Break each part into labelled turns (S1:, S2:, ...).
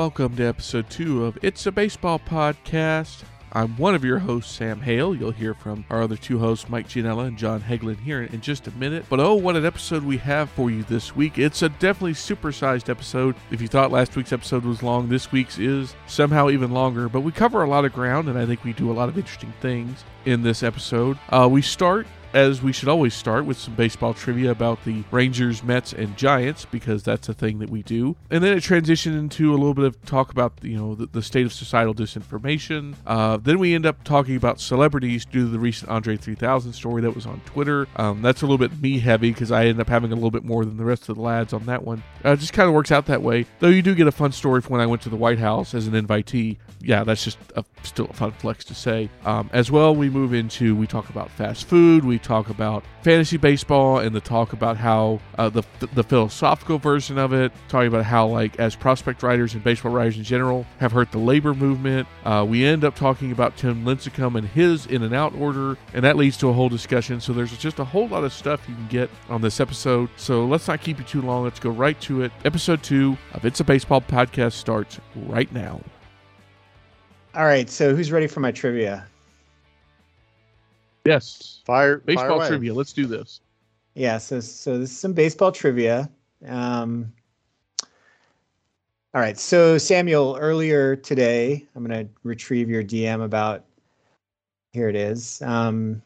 S1: welcome to episode two of It's a Baseball Podcast. I'm one of your hosts, Sam Hale. You'll hear from our other two hosts, Mike Gianella and Jon Hegglund, here in just a minute. But oh, what an episode we have for you this week! It's a definitely supersized episode. If you thought last week's episode was long, this week's is somehow even longer. But we cover a lot of ground, and I think we do a lot of interesting things in this episode. Uh, we start as we should always start with some baseball trivia about the Rangers, Mets, and Giants because that's a thing that we do. And then it transitioned into a little bit of talk about you know the, the state of societal disinformation. Uh, then we end up talking about celebrities due to the recent Andre 3000 story that was on Twitter. Um, that's a little bit me heavy because I end up having a little bit more than the rest of the lads on that one. Uh, it just kind of works out that way. Though you do get a fun story from when I went to the White House as an invitee. Yeah, that's just a, still a fun flex to say. Um, as well, we move into we talk about fast food. We talk about fantasy baseball and the talk about how uh, the the philosophical version of it, talking about how like as prospect writers and baseball writers in general have hurt the labor movement. Uh, we end up talking about Tim Lincecum and his in and out order, and that leads to a whole discussion. So there's just a whole lot of stuff you can get on this episode. So let's not keep you too long. Let's go right to it. Episode two of It's a Baseball podcast starts right now.
S2: All right, so who's ready for my trivia?
S1: Yes.
S3: Fire
S1: Baseball
S3: fire
S1: trivia. Let's do this.
S2: Yeah, so so this is some baseball trivia. Um, all right, so Samuel, earlier today, I'm going to retrieve your DM about. Here it is. Um,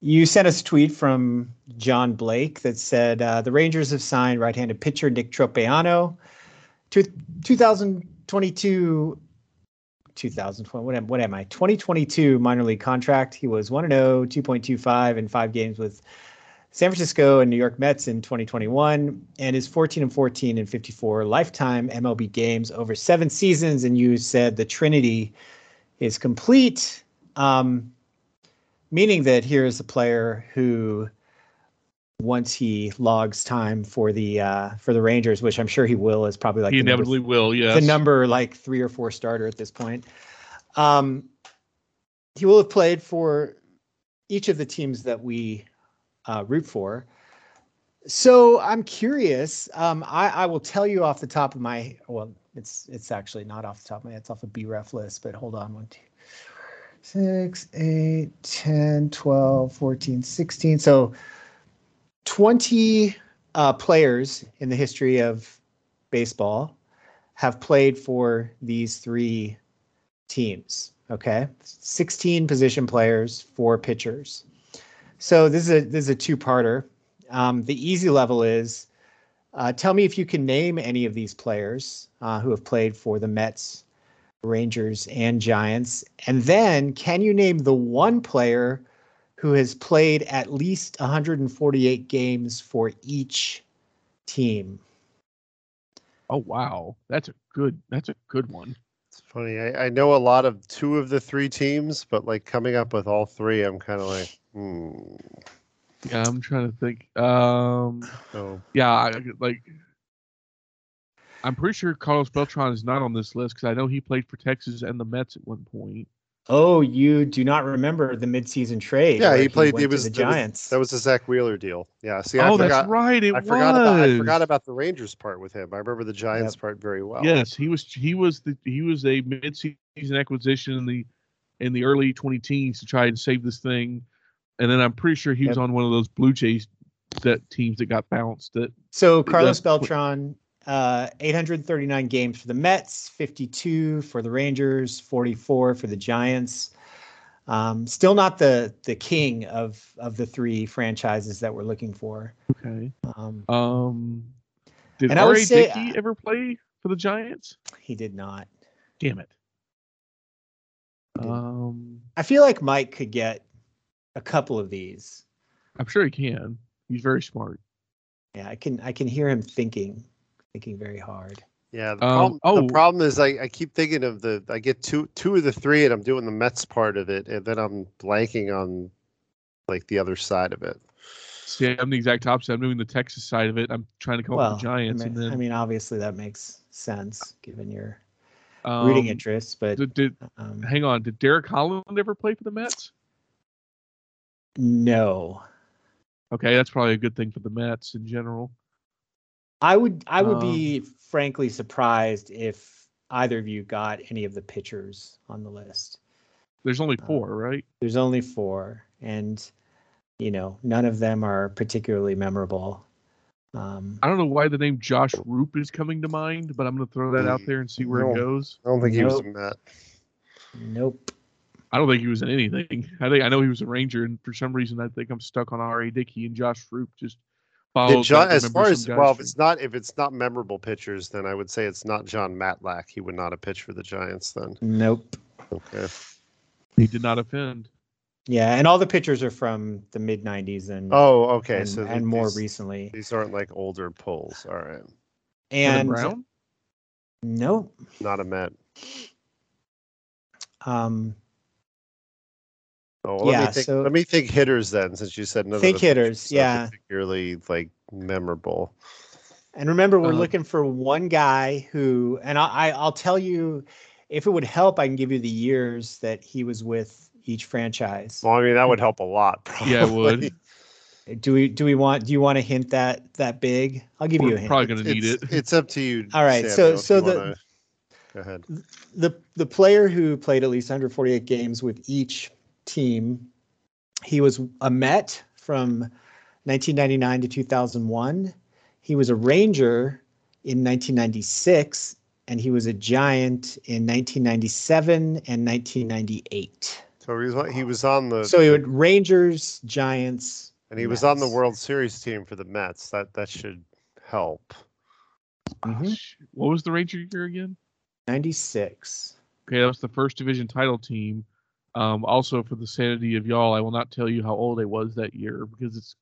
S2: you sent us a tweet from John Blake that said uh, the Rangers have signed right-handed pitcher Nick Tropeano to 2022 2020 what am, what am I 2022 minor league contract. He was 1 0, 2.25 in 5 games with San Francisco and New York Mets in 2021 and is 14 and 14 in 54 lifetime MLB games over 7 seasons and you said the trinity is complete um, meaning that here is a player who once he logs time for the uh, for the Rangers, which I'm sure he will, is probably like
S1: He
S2: the number
S1: inevitably will. Yes.
S2: the number like three or four starter at this point. Um, he will have played for each of the teams that we uh, root for. So I'm curious. Um, I, I will tell you off the top of my well, it's it's actually not off the top of my head. It's off a BREF list, but hold on one, two, six, eight, 10, 12, 14, 16. So 20 uh, players in the history of baseball have played for these three teams. Okay, 16 position players, four pitchers. So this is a this is a two-parter. Um, the easy level is uh, tell me if you can name any of these players uh, who have played for the Mets, Rangers, and Giants, and then can you name the one player who has played at least 148 games for each team?
S1: Oh wow, that's a good. That's a good one.
S3: It's funny. I, I know a lot of two of the three teams, but like coming up with all three, I'm kind of like, hmm.
S1: Yeah, I'm trying to think. Um,
S3: So
S1: yeah, I, like I'm pretty sure Carlos Beltran is not on this list because I know he played for Texas and the Mets at one point.
S2: Oh, you do not remember the midseason trade?
S3: yeah, he played.
S2: went
S3: He
S2: to
S3: was
S2: the
S3: that was-
S2: Giants.
S3: That was the Zack Wheeler deal. Yeah. See, I
S1: oh,
S3: forgot.
S1: that's right. It
S3: I
S1: was.
S3: forgot about. I forgot about the Rangers part with him. I remember the Giants
S2: Yep.
S3: part very well.
S1: Yes, he was. He was the. He was a mid-season acquisition in the in the early 20 teens to try and save this thing, and then I'm pretty sure he was on one of those Blue Jays that teams that got bounced. That
S2: So Carlos
S1: That's-
S2: Beltran, uh, 839 games for the Mets, 52 for the Rangers, 44 for the Giants. Um, still not the the king of of the three franchises that we're looking for.
S1: okay.
S2: Um,
S1: Um, did
S2: And I
S1: R.A.
S2: say-
S1: Dickey ever play for the Giants?
S2: he did not.
S1: Damn it. Um,
S2: I feel like Mike could get a couple of these.
S1: I'm sure he can. He's very smart.
S2: Yeah, I can I can hear him thinking thinking very hard.
S3: Yeah. The,
S1: Um,
S3: problem,
S1: oh.
S3: the problem is I, I keep thinking of the I get two two of the three and I'm doing the Mets part of it and then I'm blanking on like the other side of it.
S1: See, I'm the exact opposite. I'm doing the Texas side of it. I'm trying to come up with the Giants,
S2: I mean,
S1: and then
S2: I mean, obviously that makes sense given your
S1: um,
S2: rooting interests, but
S1: Did, did
S2: um,
S1: hang on? Did Derek Holland ever play for the Mets?
S2: no.
S1: Okay, that's probably a good thing for the Mets in general.
S2: I would I would
S1: Um,
S2: be frankly surprised if either of you got any of the pitchers on the list.
S1: There's only
S2: Uh,
S1: four, right?
S2: There's only four, and you know none of them are particularly memorable. Um,
S1: I don't know why the name Josh Rupe is coming to mind, but I'm going to throw that out there and see where
S3: No.
S1: it goes.
S3: I don't think he was a
S2: Nope.
S3: Met.
S2: nope.
S1: I don't think he was in anything. I think I know he was a Ranger, and for some reason, I think I'm stuck on R.A. Dickey and Josh Rupe just
S3: Did
S1: followed.
S3: John, as far as well, if it's not if it's not memorable pitchers, then I would say it's not Jon Matlack. He would not have pitched for the Giants then.
S2: Nope.
S3: Okay.
S1: he did not offend.
S2: Yeah, and all the pitchers are from the mid '90s and
S3: Oh, okay.
S2: and,
S3: so
S2: and more recently.
S3: These aren't like older pulls. All right.
S2: And
S1: Brown.
S2: nope.
S3: Not a Met.
S2: Um,
S3: Oh, let
S2: Yeah,
S3: me think.
S2: so-
S3: let me think hitters then, since you said none
S2: Think hitters, yeah.
S3: particularly like memorable.
S2: And remember, we're
S1: Uh,
S2: looking for one guy who, and I, I, I'll tell you, if it would help, I can give you the years that he was with each franchise.
S3: Well, I mean that would help a lot. Probably.
S1: Yeah, it would.
S2: Do we, do we want, do you want to hint that that big? I'll give you a hint.
S1: probably going to need
S3: it's,
S1: it.
S3: It's up to you.
S2: All right,
S3: Samuel,
S2: so- so the-
S3: wanna- Go ahead.
S2: the the player who played at least 148 games with each team, he was a Met from 1999 to 2001. He was a Ranger in 1996, and he was a Giant in 1997 and 1998.
S3: So he was on- he was on the
S2: So he would Rangers, Giants,
S3: and he was on the World Series team for the Mets. That that should help.
S2: Mhm.
S1: What was the Ranger year again?
S2: 96.
S1: Okay, that was the first division title team. Um, also, for the sanity of y'all, I will not tell you how old I was that year because it's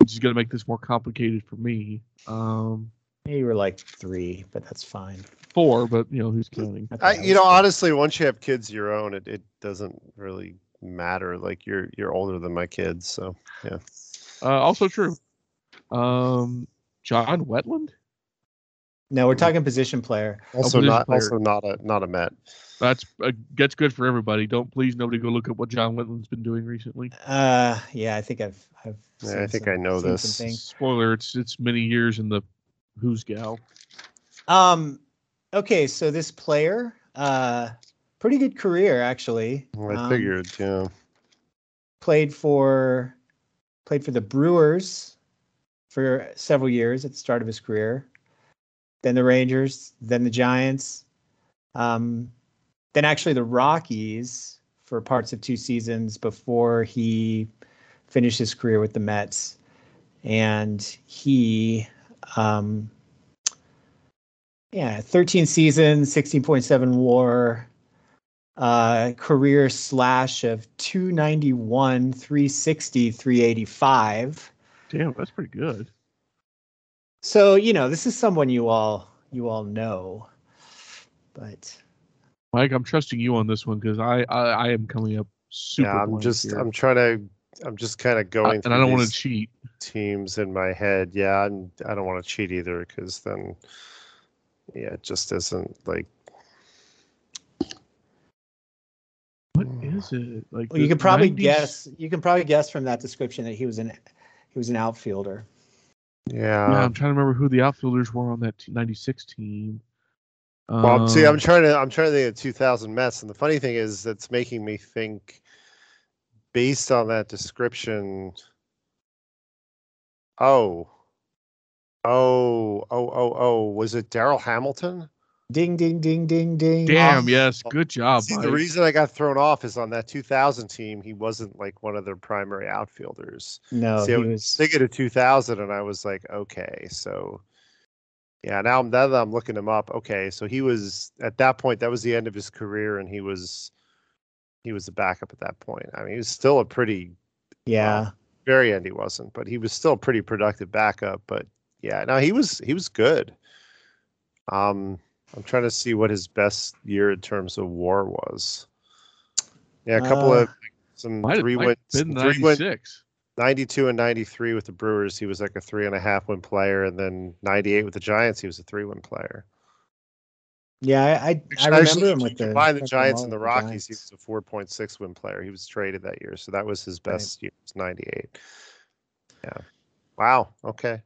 S1: it's just going to make this more complicated for me. Um,
S2: You were like three, but that's fine.
S1: four, but you know who's counting.
S2: I thought
S3: I,
S2: that
S3: you know, honestly, once you have kids of your own, it, it doesn't really matter. Like you're you're older than my kids, so
S1: Uh, also true. Um, John Wetteland.
S2: No, we're talking position player.
S3: also
S1: position
S3: not
S1: player.
S3: also not a not a Met.
S1: That's uh, that's good for everybody. Don't please nobody go look at what John Wetteland's been doing recently.
S2: Uh, yeah, I think I've I've.
S3: Yeah, I think
S2: some-
S3: I know this.
S1: Spoiler: it's it's many years in the Who's gal.
S2: Um, okay, so this player, uh, pretty good career actually.
S3: I
S2: Um,
S3: figured, yeah.
S2: played for played for the Brewers for several years at the start of his career. Then the Rangers, then the Giants, um, then actually the Rockies for parts of two seasons before he finished his career with the Mets. And he, um, yeah, 13 seasons, 16.7 WAR, uh, career slash of 291, 360, 385.
S1: Damn, that's pretty good.
S2: So, you know, this is someone you all you all know. But
S1: Mike, I'm trusting you on this one because I, I I am coming up super.
S3: Yeah, I'm just
S1: here.
S3: I'm trying to I'm just kind of
S1: I-
S3: going
S1: and I don't want to cheat.
S3: teams in my head. Yeah, and I don't want to cheat either because then yeah, it just isn't like
S1: What is it like?
S2: well, you
S1: the
S2: can probably
S1: 90s?
S2: guess you can probably guess from that description that he was an he was an outfielder.
S3: Yeah.
S1: Yeah, I'm trying to remember who the outfielders were on that '96 team.
S3: Well, see, I'm
S1: Um,
S3: trying to I'm trying to think of 2000 Mets, and the funny thing is, that's making me think, based on that description. Oh, oh, oh, oh, oh! Was it Darryl Hamilton?
S2: Ding ding ding ding ding.
S1: Damn, yes, good job,
S3: See, the reason I got thrown off is on that 2000 team, he wasn't like one of their primary outfielders.
S2: No,
S3: See, I
S2: he
S3: was
S2: was
S3: thinking of 2000, and I was like, okay, so yeah. Now, I'm- now that I'm looking him up, okay, so he was at that point. That was the end of his career, and he was he was the backup at that point. I mean, he was still a pretty
S2: yeah.
S3: very end. He wasn't, but he was still a pretty productive backup. But yeah, no, he was he was good. Um, I'm trying to see what his best year in terms of WAR was. Yeah, a couple
S2: Uh,
S3: of some
S1: Might
S3: three
S1: might
S3: win,
S1: have been
S3: some three win, 92 and 93 with the Brewers, he was like a three and a half win player, and then 98 with the Giants, he was a three win player.
S2: Yeah, I I, I remember him with the
S3: the Giants and the Rockies, he was a 4.6 win player. He was traded that year, so that was his
S2: Right.
S3: best year. Was 98. Yeah. Wow. Okay.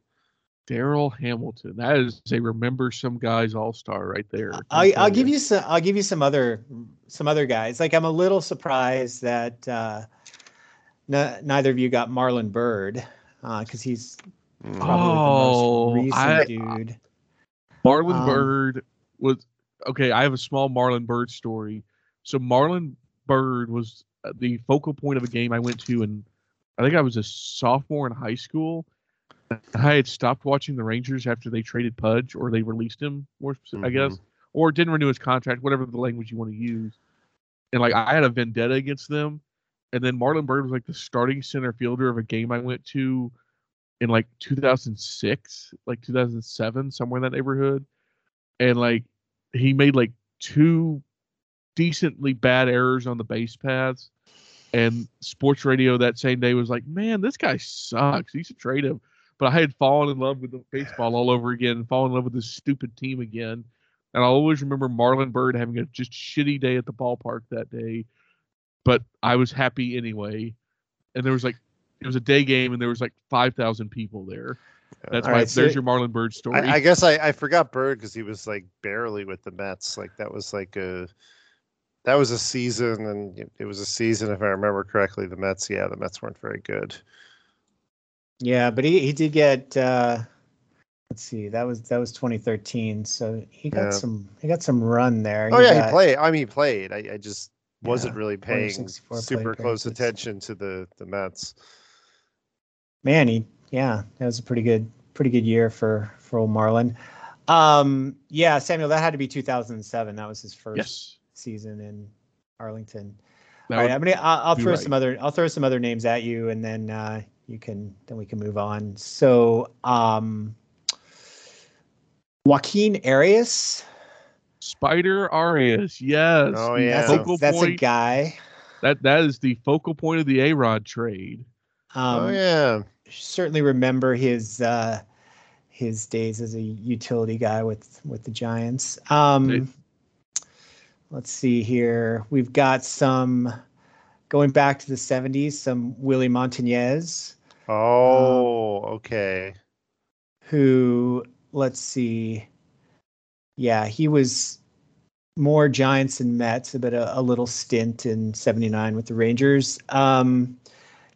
S1: Darryl Hamilton. That is a remember some guys all star right there.
S2: I, I'll give you some. I'll give you some other some other guys. Like I'm a little surprised that uh, n- neither of you got Marlon Byrd because uh, he's probably
S1: Oh,
S2: the most recent
S1: I-
S2: dude.
S1: Marlon
S2: Um,
S1: Byrd was okay. I have a small Marlon Byrd story. So Marlon Byrd was uh, the focal point of a game I went to, and I think I was a sophomore in high school. I had stopped watching the Rangers after they traded Pudge, or they released him, more speci- I guess, mm-hmm. or didn't renew his contract, whatever the language you want to use. And like I had a vendetta against them, and then Marlon Byrd was like the starting center fielder of a game I went to in like 2006, like 2007, somewhere in that neighborhood. And like he made like two decently bad errors on the base paths. And sports radio that same day was like, man, this guy sucks. You should trade him. But I had fallen in love with the baseball all over again fallen in love with this stupid team again. And I always remember Marlon Byrd having a just shitty day at the ballpark that day. But I was happy anyway. And there was like it was a day game and there was like five thousand people there. Uh, That's
S2: All
S1: why
S2: right, so-
S1: there's your Marlon Byrd story.
S3: I, I guess I, I forgot Byrd because he was like barely with the Mets. Like that was like a that was a season, and it- it was a season if I remember correctly. The Mets, yeah, the Mets weren't very good.
S2: Yeah, but he, he did get. Uh, let's see, that was that was 2013. So he got
S3: Yeah.
S2: some he got some run there.
S3: Oh yeah,
S2: got-
S3: he played. I mean, he played. I, I just wasn't
S2: Yeah,
S3: really paying super close attention to the the Mets.
S2: man, he yeah, that was a pretty good pretty good year for for old Marlon. Um, yeah, Samuel, that had to be 2007. That was his first
S1: yes.
S2: season in Arlington.
S1: That
S2: All right, I'm gonna I'll, I'll throw
S1: right.
S2: some other I'll throw some other names at you, and then uh, you can then we can move on. So, um, Joaquin Arias.
S1: Spider Arias, yes.
S3: Oh, yeah.
S2: That's, a,
S1: Focal
S2: that's a guy.
S1: That that is the focal point of the A Rod trade.
S2: Um,
S3: oh yeah,
S2: certainly remember his uh, his days as a utility guy with with the Giants. Um,
S1: Right.
S2: Let's see here. We've got some going back to the '70s. Some Willie Montañez,
S3: oh okay.
S2: who let's see. Yeah, he was more Giants and Mets, but a, a little stint in '79 with the Rangers. Um,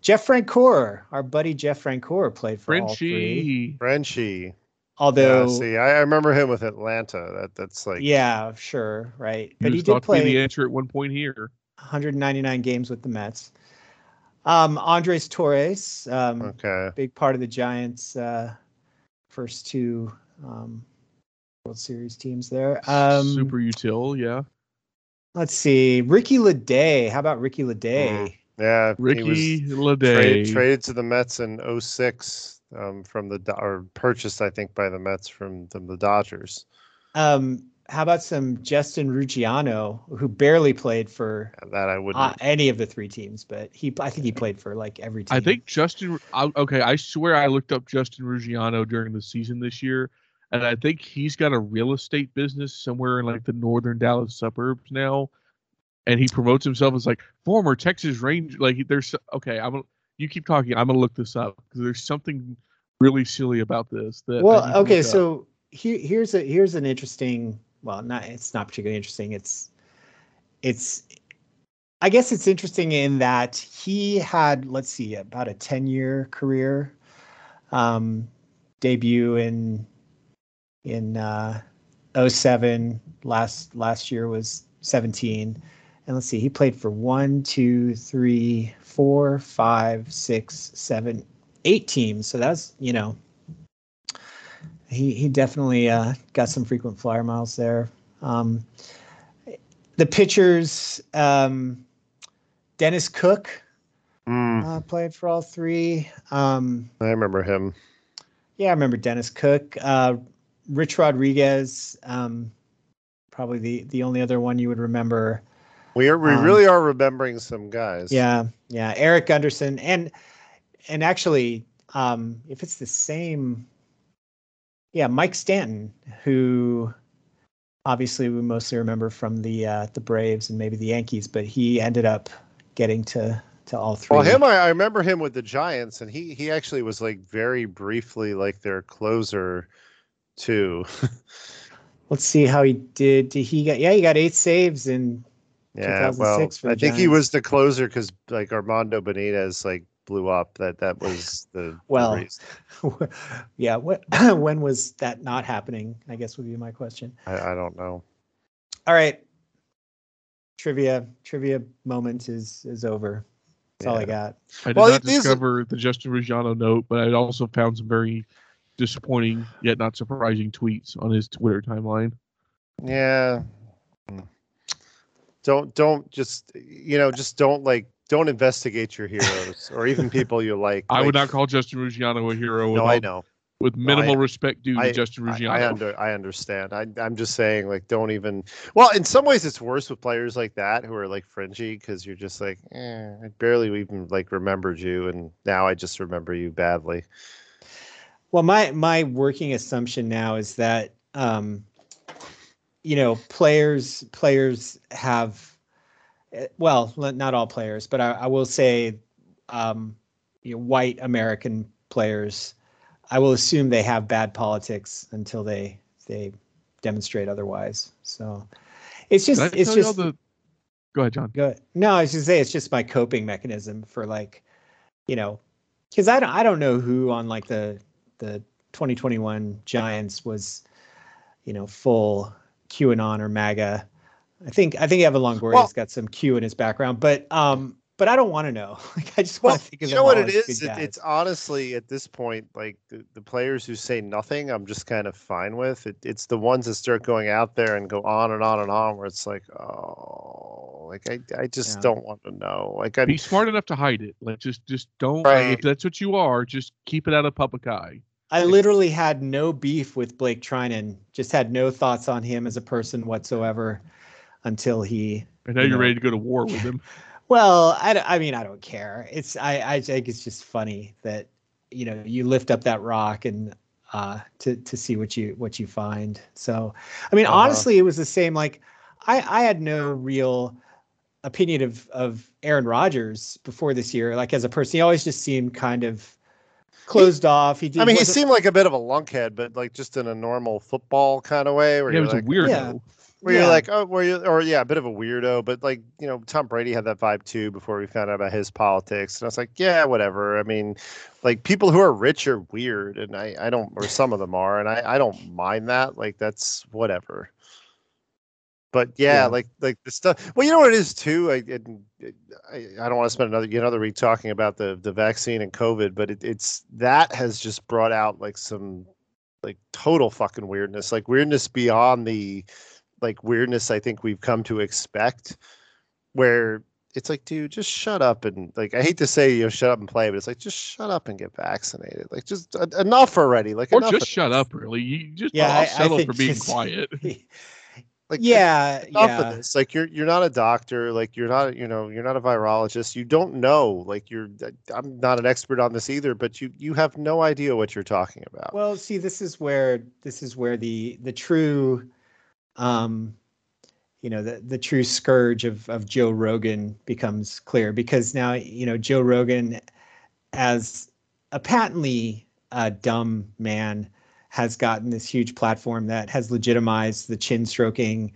S2: Jeff Francoeur, our buddy Jeff Francoeur, played for all three.
S1: Frenchie.
S3: Frenchie.
S2: Although,
S3: yeah, see, I, I remember him with Atlanta. That that's like
S2: yeah, sure, right.
S1: He
S2: But he did
S1: play the answer at one point here.
S2: 199 games with the Mets. Um, Andres Torres, um,
S3: okay.
S2: big part of the Giants' uh, first two um, World Series teams there. Um,
S1: Super util, yeah.
S2: Let's see, Ricky Ledée. How about Ricky Ledée?
S3: Mm. Yeah,
S1: Ricky
S3: was
S1: Ledée.
S3: trade, traded to the Mets in 06 um, from the Do- or purchased, I think, by the Mets from, from the Dodgers.
S2: Um, how about some Justin Ruggiano, who barely played for
S3: That I wouldn't.
S2: uh, any of the three teams, but he I think he played for like every team.
S1: I think Justin. Okay, I swear I looked up Justin Ruggiano during the season this year, and I think he's got a real estate business somewhere in like the northern Dallas suburbs now, and he promotes himself as like former Texas Ranger. Like there's okay, I'm you keep talking. I'm gonna look this up because there's something really silly about this. That
S2: well okay so here, here's a here's an interesting well not it's not particularly interesting. It's it's i guess it's interesting in that he had let's see about a 10 year career um debut in in uh 07 last last year was 17 and let's see he played for one two three four five six seven eight teams. So that's you know he he definitely uh, got some frequent flyer miles there. Um, the pitchers, um, Dennis Cook
S3: Mm,
S2: uh, played for all three. Um,
S3: I remember him.
S2: yeah, I remember Dennis Cook. Uh, Rich Rodriguez, um, probably the the only other one you would remember.
S3: We are, we
S2: Um,
S3: really are remembering some guys.
S2: Yeah, yeah, Eric Gunderson, and and actually, um, if it's the same, yeah, Mike Stanton, who obviously we mostly remember from the uh, the Braves and maybe the Yankees, but he ended up getting to to all three.
S3: Well, him, I, I remember him with the Giants, and he he actually was like very briefly like their closer too.
S2: Let's see how he did. Did he got? Yeah, he got eight saves in.
S3: yeah, well,
S2: 2006 for
S3: I think he was the closer because like Armando Benitez like blew up. That that was the the
S2: Well,
S3: reason.
S2: yeah. What? when was that not happening? I guess would be my question.
S3: I, I don't know.
S2: All right. Trivia trivia moment is is over. That's all I got.
S1: I did
S3: Well,
S1: not
S3: it is-
S1: discover the Justin Ruggiano note, but I also found some very disappointing yet not surprising tweets on his Twitter timeline.
S3: Yeah. Mm. Don't don't just you know just don't like don't investigate your heroes or even people you like.
S1: I would not call Justin Ruggiano a hero with,
S3: No,
S1: all-
S3: I know.
S1: with
S3: No,
S1: minimal
S3: I-
S1: respect due to Justin Ruggiano.
S3: I under I understand. I I'm just saying like don't even. Well, in some ways it's worse with players like that who are like fringy because you're just like eh, I barely even like remembered you and now I just remember you badly.
S2: Well, my my working assumption now is that um, you know players players have well not all players, but I, I will say um, you know, white American players. I will assume they have bad politics until they they demonstrate otherwise. So it's just it's just
S1: the... Go ahead, Jon.
S2: Go ahead. No, I was just say it's just my coping mechanism for like, you know, because I don't I don't know who on like the the 2021 Giants was, you know, full QAnon or MAGA. I think I think Evan Longoria's
S3: Well-
S2: got some Q in his background, but um, but I don't want to know. Like I just
S3: Well,
S2: want to think of
S3: you know what
S2: it is?
S3: it
S2: as
S3: is?
S2: good
S3: It,
S2: guys.
S3: it's honestly at this point like the, the players who say nothing, I'm just kind of fine with. It, it's the ones that start going out there and go on and on and on, where it's like, oh, like I I just
S2: Yeah.
S3: don't want to know. Like I
S1: Be smart enough to hide it. Like just just don't.
S3: Right.
S1: Like, if that's what you are, just keep it out of public eye.
S2: I literally had no beef with Blake Treinen. Just had no thoughts on him as a person whatsoever until he
S1: And now
S2: You
S1: you're
S2: know.
S1: ready to go to war with him.
S2: Well, I, I mean, I don't care. It's I, I think it's just funny that you know you lift up that rock and uh, to to see what you what you find. So, I mean,
S3: Uh-huh.
S2: honestly, it was the same. Like, I I had no real opinion of of Aaron Rodgers before this year. Like as a person, he always just seemed kind of closed off. He did.
S3: I mean, he seemed like a bit of a lunkhead, but like just in a normal football kind of way, where
S1: Yeah, he was
S3: like,
S1: a weirdo.
S2: Yeah.
S3: Where
S2: Yeah.
S3: you're like, oh, where you, or yeah, a bit of a weirdo, but like, you know, Tom Brady had that vibe too before we found out about his politics, and I was like, yeah, whatever. I mean, like people who are rich are weird, and I, I don't, or some of them are, and I, I don't mind that. Like that's whatever. But yeah,
S2: Yeah.
S3: like like the stuff. Well, you know what it is too. I it, I, I don't want to spend another another week talking about the the vaccine and COVID, but it, it's that has just brought out like some like total fucking weirdness, like weirdness beyond the like weirdness I think we've come to expect. Where it's like, dude, just shut up and like I hate to say you know shut up and play, but it's like just shut up and get vaccinated. Like just en- enough already. Like
S1: Or
S3: enough
S1: just
S3: of
S1: shut
S3: this.
S1: up, really. You just
S2: Yeah,
S1: I'll
S2: I- I
S1: settle
S2: think
S1: for being
S2: just-
S1: quiet.
S3: Like
S2: yeah,
S3: enough
S2: yeah.
S3: of this. Like you're you're not a doctor. Like you're not you know you're not a virologist. You don't know. Like you're. Uh, I'm not an expert on this either, but you you have no idea what you're talking about.
S2: Well, see, this is where this is where the the true, um, you know, the the true scourge of of Joe Rogan becomes clear because now you know Joe Rogan, as a patently uh, dumb man, has gotten this huge platform that has legitimized the chin stroking,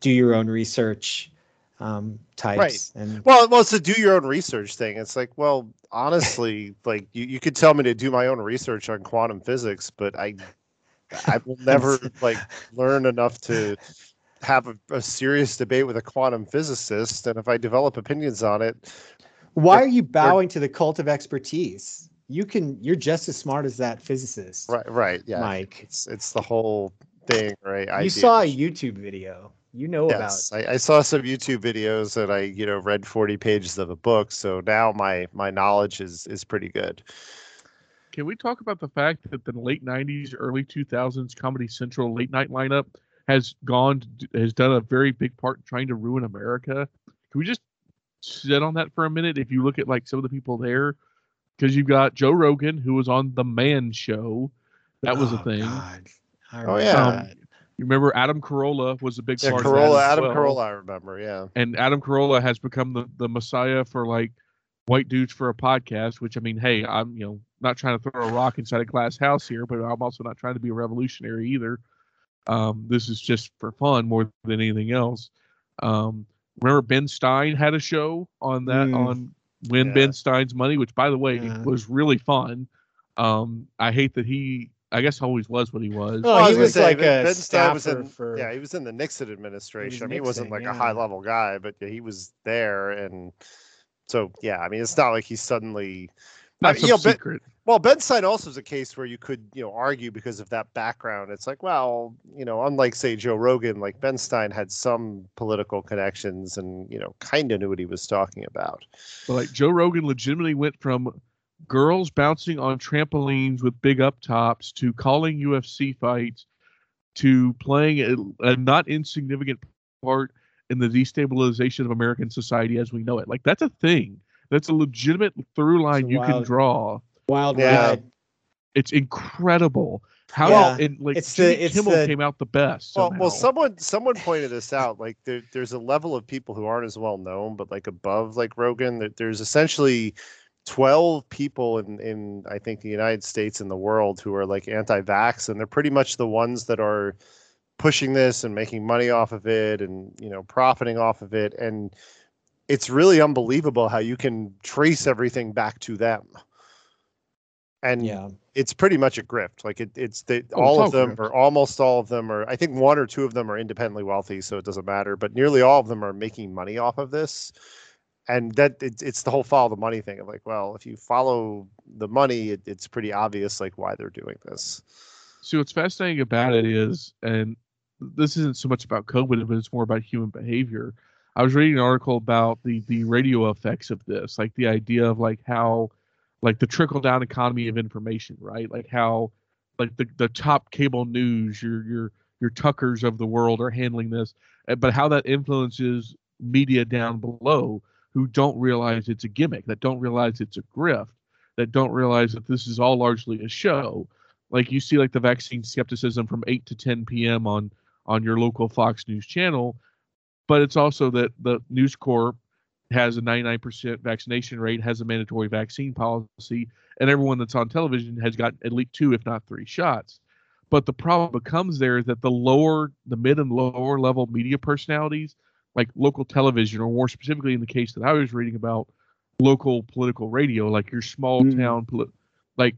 S2: do your own research, um, types, and
S3: Well, well, it's a do your own research thing. It's like, well, honestly, like you, you could tell me to do my own research on quantum physics, but I I will never like learn enough to have a, a serious debate with a quantum physicist. And if I develop opinions on it,
S2: Why
S3: They're-
S2: you bowing to the cult of expertise? You can you're just as smart as that physicist.
S3: right, right, yeah,
S2: Mike.
S3: it's it's the whole thing, right?
S2: You
S3: idea.
S2: saw a YouTube video. You know
S3: Yes, I, I saw some YouTube videos and I, you know, read 40 pages of a book. So now my my knowledge is is pretty good.
S1: Can we talk about the fact that the late '90s, early 2000s Comedy Central late night lineup has gone has done a very big part in trying to ruin America? Can we just sit on that for a minute? If you look at like some of the people there, because you've got Joe Rogan who was on the Man Show, that was a
S2: Oh,
S1: thing.
S2: God.
S3: Oh,
S2: remember
S3: yeah.
S2: that.
S1: Um, you remember Adam Carolla was a big
S3: Yeah,
S1: part of that
S3: Adam
S1: well.
S3: Carolla, I remember. Yeah.
S1: and Adam Carolla has become the, the messiah for like white dudes for a podcast. Which I mean, hey, I'm you know not trying to throw a rock inside a glass house here, but I'm also not trying to be a revolutionary either. Um, this is just for fun more than anything else. Um, remember Ben Stein had a show on that
S2: Mm.
S1: on Win
S3: Yeah.
S1: Ben Stein's Money, which by the way
S2: Yeah.
S1: was really fun. Um, I hate that he, I guess, always was what he was.
S2: Oh,
S3: Well,
S2: he
S3: gonna
S2: was like
S3: Ben-
S2: a
S3: Ben Stein was in,
S2: for-
S3: yeah, he was in the Nixon administration. I mean, he wasn't
S2: Nixon,
S3: like a high level guy, but he was there, and so yeah, I mean, it's not like he's suddenly. I
S1: not
S3: mean,
S1: some
S3: you know, Ben-
S1: secret.
S3: Well, Ben Stein also is a case where you could, you know, argue because of that background. It's like, well, you know, unlike say Joe Rogan, like Ben Stein had some political connections and you know, kind of knew what he was talking about.
S1: But like Joe Rogan legitimately went from girls bouncing on trampolines with big up tops to calling UFC fights to playing a, a not insignificant part in the destabilization of American society as we know it. Like that's a thing. That's a legitimate through line
S2: a
S1: you can
S2: wild-
S1: draw.
S2: Wild
S3: Yeah.
S2: ride.
S1: It's incredible. How
S2: Yeah.
S1: did and like
S2: It's the- it's
S1: Kimmel
S2: the-
S1: came out the best.
S3: Well, well, someone someone pointed this out. Like there, there's a level of people who aren't as well known, but like above like Rogan, there, there's essentially 12 people in in I think the United States and the world who are like anti-vax, and they're pretty much the ones that are pushing this and making money off of it, and you know profiting off of it, and it's really unbelievable how you can trace everything back to them. And
S2: Yeah.
S3: it's pretty much a grift. Like it, it's the
S1: Oh,
S3: all
S1: it's
S3: of them,
S1: grift.
S3: or almost all of them, are. I think one or two of them are independently wealthy, so it doesn't matter. But nearly all of them are making money off of this, and that it's it's the whole follow the money thing of like, well, if you follow the money, it, it's pretty obvious like why they're doing this.
S1: See, what's fascinating about it is, and this isn't so much about COVID, but it's more about human behavior. I was reading an article about the the radio effects of this, like the idea of like how, like the trickle down economy of information, right? Like how, like the the top cable news, your your your Tuckers of the world are handling this, uh, but how that influences media down below who don't realize it's a gimmick, that don't realize it's a grift, that don't realize that this is all largely a show like you see like the vaccine skepticism from 8 to 10 p.m. on on your local Fox News channel, but it's also that the News Corp has a 99% vaccination rate, has a mandatory vaccine policy, and everyone that's on television has got at least two, if not three shots. But the problem becomes there is that the lower, the mid and lower level media personalities, like local television, or more specifically in the case that I was reading about, local political radio, like your small
S2: Mm.
S1: town, like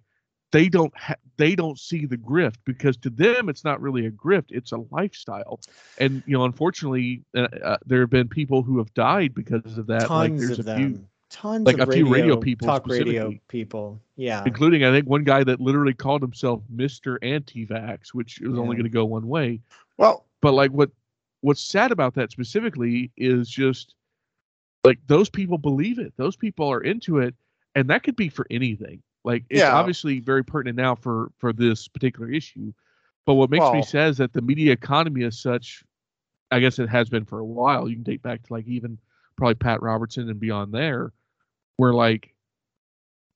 S1: they don't ha- they don't see the grift because to them it's not really a grift it's a lifestyle and you know unfortunately uh, uh, there have been people who have died because of that like
S2: Tons
S1: there's
S2: of
S1: a
S2: them.
S1: few
S2: Tons
S1: like
S2: of
S1: a few radio
S2: radio
S1: people
S2: talk radio people. Yeah.
S1: including i think one guy that literally called himself mr anti-vax which was only going to go one way
S3: Well,
S1: but like what what's sad about that specifically is just like those people believe it those people are into it and that could be for anything like it's
S3: Yeah.
S1: obviously very pertinent now for for this particular issue but what makes me
S3: Well-
S1: sad is that the media economy is such i guess it has been for a while you can date back to like even probably pat robertson and beyond there where like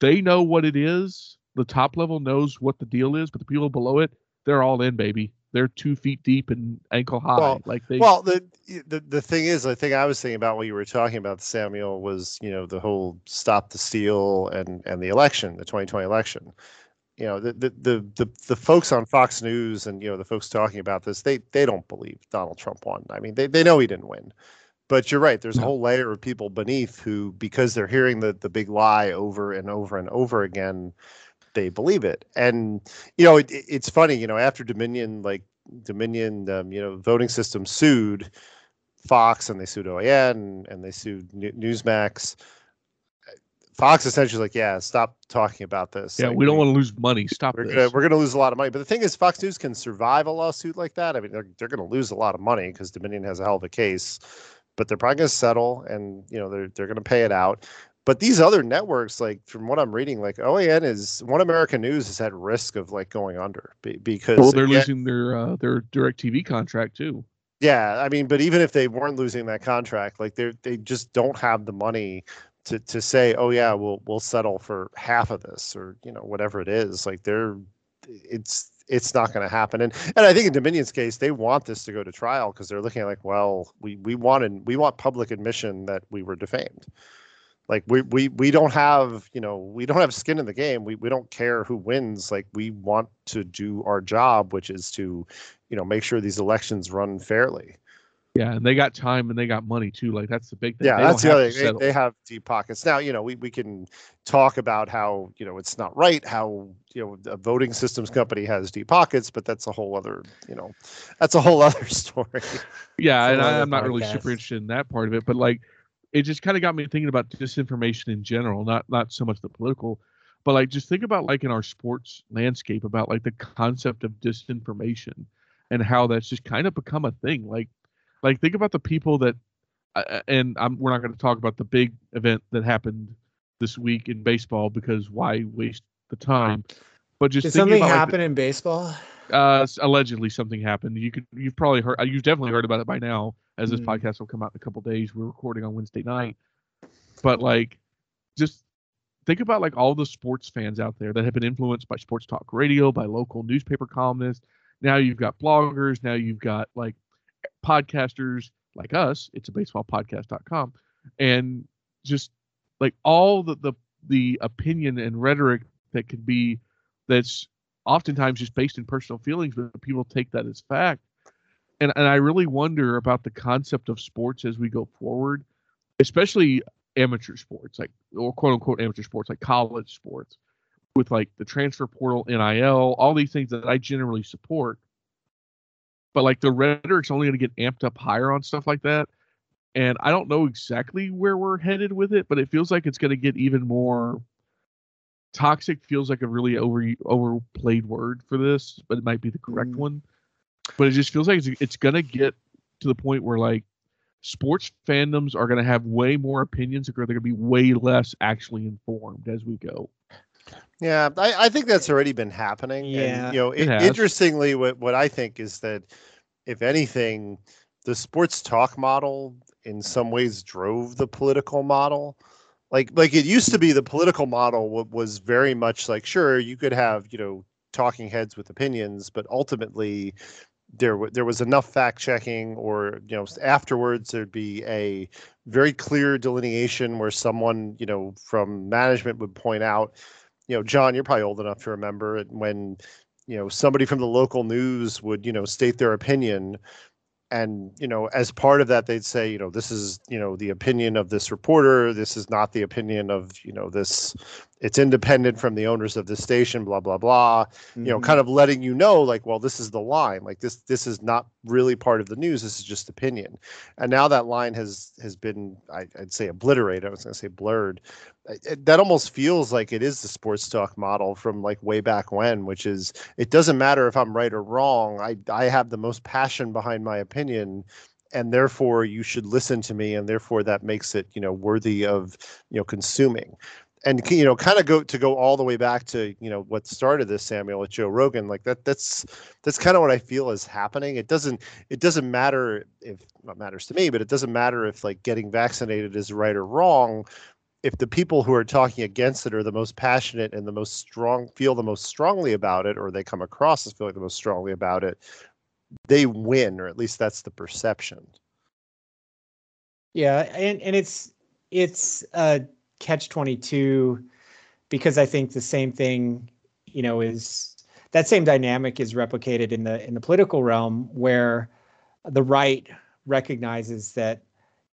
S1: they know what it is the top level knows what the deal is but the people below it they're all in baby they're two feet deep and ankle high
S3: Well-
S1: like they
S3: well, the, the the thing is, the thing I was thinking about what you were talking about, Samuel, was you know the whole stop the steal and and the election, the 2020 election. You know, the the the the, the folks on Fox News and you know the folks talking about this, they they don't believe Donald Trump won. I mean, they they know he didn't win. But you're right. There's a whole layer of people beneath who, because they're hearing the the big lie over and over and over again, they believe it. And you know, it, it- it's funny. You know, after Dominion, like Dominion, um, you know, voting system sued Fox and they sued OAN and, and they sued New- Newsmax. Fox essentially like, yeah, stop talking about this.
S1: yeah
S3: Like,
S1: we don't want to lose money stop
S3: we're
S1: this
S3: gonna we're gonna lose a lot of money. But the thing is, Fox News can survive a lawsuit like that. I mean, they're they're gonna lose a lot of money because Dominion has a hell of a case, but they're probably gonna settle, and you know they're they're gonna pay it out. But these other networks, like from what I'm reading, like OAN is One American News is at risk of like going under because
S1: well they're
S3: again-
S1: losing their uh, their direct tv contract too
S3: yeah, I mean, but even if they weren't losing that contract, like they they just don't have the money to to say, oh yeah, we'll we'll settle for half of this or you know whatever it is. Like they're it's it's not going to happen. And and I think in Dominion's case, they want this to go to trial because they're looking at like, well, we we wanted we want public admission that we were defamed. Like we we we don't have you know we don't have skin in the game. We we don't care who wins. Like we want to do our job which is to you know make sure these elections run fairly.
S1: Yeah, and they got time and they got money too. Like that's the big thing.
S3: yeah
S1: They
S3: that's the
S1: have
S3: other thing. They, they have deep pockets. Now you know we, we can talk about how you know it's not right how you know a voting systems company has deep pockets but that's a whole other you know that's a whole other story.
S1: Yeah, and I, I'm not really super interested in that part of it, but like it just kind of got me thinking about disinformation in general, not not so much the political, but like just think about like in our sports landscape about like the concept of disinformation and how that's just kind of become a thing. Like like think about the people that uh, and I'm we're not going to talk about the big event that happened this week in baseball because why waste the time? But just
S2: Did something
S1: about, like,
S2: happen in baseball?
S1: uh allegedly something happened you could you've probably heard uh, you've definitely heard about it by now as this
S2: Mm.
S1: podcast will come out in a couple days we're recording on wednesday night but like just think about like all the sports fans out there that have been influenced by sports talk radio by local newspaper columnists now you've got bloggers now you've got like podcasters like us it's a baseball podcast.com and just like all the the the opinion and rhetoric that could be that's oftentimes just based in personal feelings, but people take that as fact. And and I really wonder about the concept of sports as we go forward, especially amateur sports, like or quote unquote amateur sports, like college sports, with like the transfer portal, NIL, all these things that I generally support. But like the rhetoric's only going to get amped up higher on stuff like that. And I don't know exactly where we're headed with it, but it feels like it's going to get even more toxic feels like a really over overplayed word for this, but it might be the correct
S2: Mm.
S1: one. But it just feels like it's, it's gonna get to the point where like sports fandoms are gonna have way more opinions, or they're gonna be way less actually informed as we go.
S3: Yeah, I, I think that's already been happening.
S2: Yeah,
S3: and, you know,
S1: it
S3: it, interestingly, what what I think is that if anything, the sports talk model in some ways drove the political model. Like like it used to be, the political model wa- was very much like sure you could have you know talking heads with opinions, but ultimately there there was enough fact checking or you know afterwards there'd be a very clear delineation where someone you know from management would point out you know jon you're probably old enough to remember it when you know somebody from the local news would you know state their opinion and you know as part of that they'd say you know this is you know the opinion of this reporter this is not the opinion of you know this it's independent from the owners of the station blah blah blah you know
S2: Mhm.
S3: kind of letting you know like well this is the line like this this is not really part of the news this is just opinion and now that line has has been I, i'd say obliterated i was going to say blurred It- that almost feels like it is the sports talk model from like way back when which is it doesn't matter if i'm right or wrong i i have the most passion behind my opinion and therefore you should listen to me and therefore that makes it you know worthy of you know consuming. And you know kind of go to go all the way back to you know what started this samuel with joe rogan like that that's that's kind of what i feel is happening. It doesn't it doesn't matter if what matters to me but it doesn't matter if like getting vaccinated is right or wrong if the people who are talking against it are the most passionate and the most strong feel the most strongly about it or they come across as feeling the most strongly about it they win or at least that's the perception
S2: Yeah, and and it's it's a catch twenty two because I think the same thing, you know, is that same dynamic is replicated in the in the political realm where the right recognizes that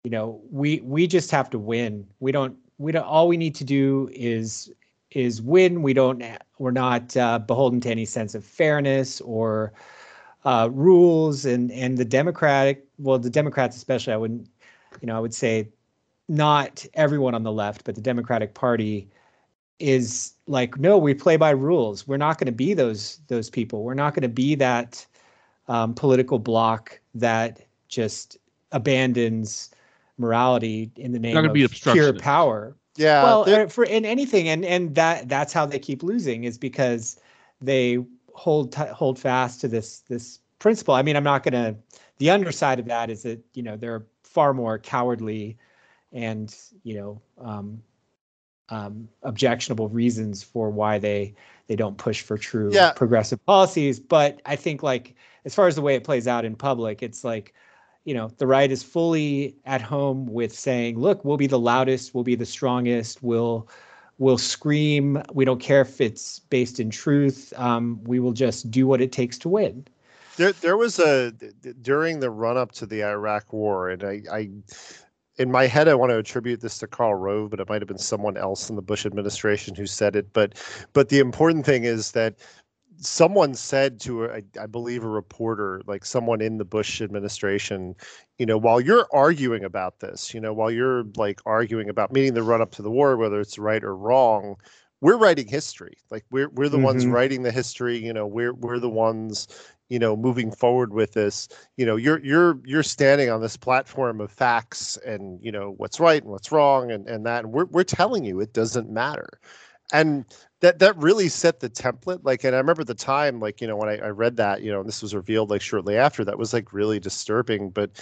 S2: you know we we just have to win. We don't we don't all we need to do is is win. We don't we're not uh, beholden to any sense of fairness or uh, rules. And and the Democratic well the Democrats especially I wouldn't you know I would say not everyone on the left but the Democratic Party is like no we play by rules. We're not going to be those those people. We're not going to be that um, political bloc that just abandons morality in the name of
S1: be
S2: pure power.
S3: Yeah
S2: well
S3: there-
S2: uh, for in anything and and that that's how they keep losing is because they hold ti hold fast to this this principle. I mean i'm not going to the underside of that is that you know they're far more cowardly and you know um, um, objectionable reasons for why they they don't push for true
S3: Yeah.
S2: progressive policies. But i think like as far as the way it plays out in public it's like you know, the right is fully at home with saying, look, we'll be the loudest, we'll be the strongest, we'll we'll scream. We don't care if it's based in truth. Um, we will just do what it takes to win.
S3: There, there was a during the run up to the Iraq War, and I, I, in my head, I want to attribute this to Karl Rove, but it might have been someone else in the Bush administration who said it. But, but the important thing is that someone said to a, I believe a reporter, like someone in the Bush administration, you know, while you're arguing about this, you know, while you're like arguing about meaning the run up to the war, whether it's right or wrong, we're writing history. Like we're we're the mm-hmm. ones writing the history. You know, we're we're the ones you know moving forward with this you know you're you're you're standing on this platform of facts and you know what's right and what's wrong and and that and we're, we're telling you it doesn't matter and that that really set the template like and i remember the time like you know when I, I read that you know and this was revealed like shortly after that was like really disturbing but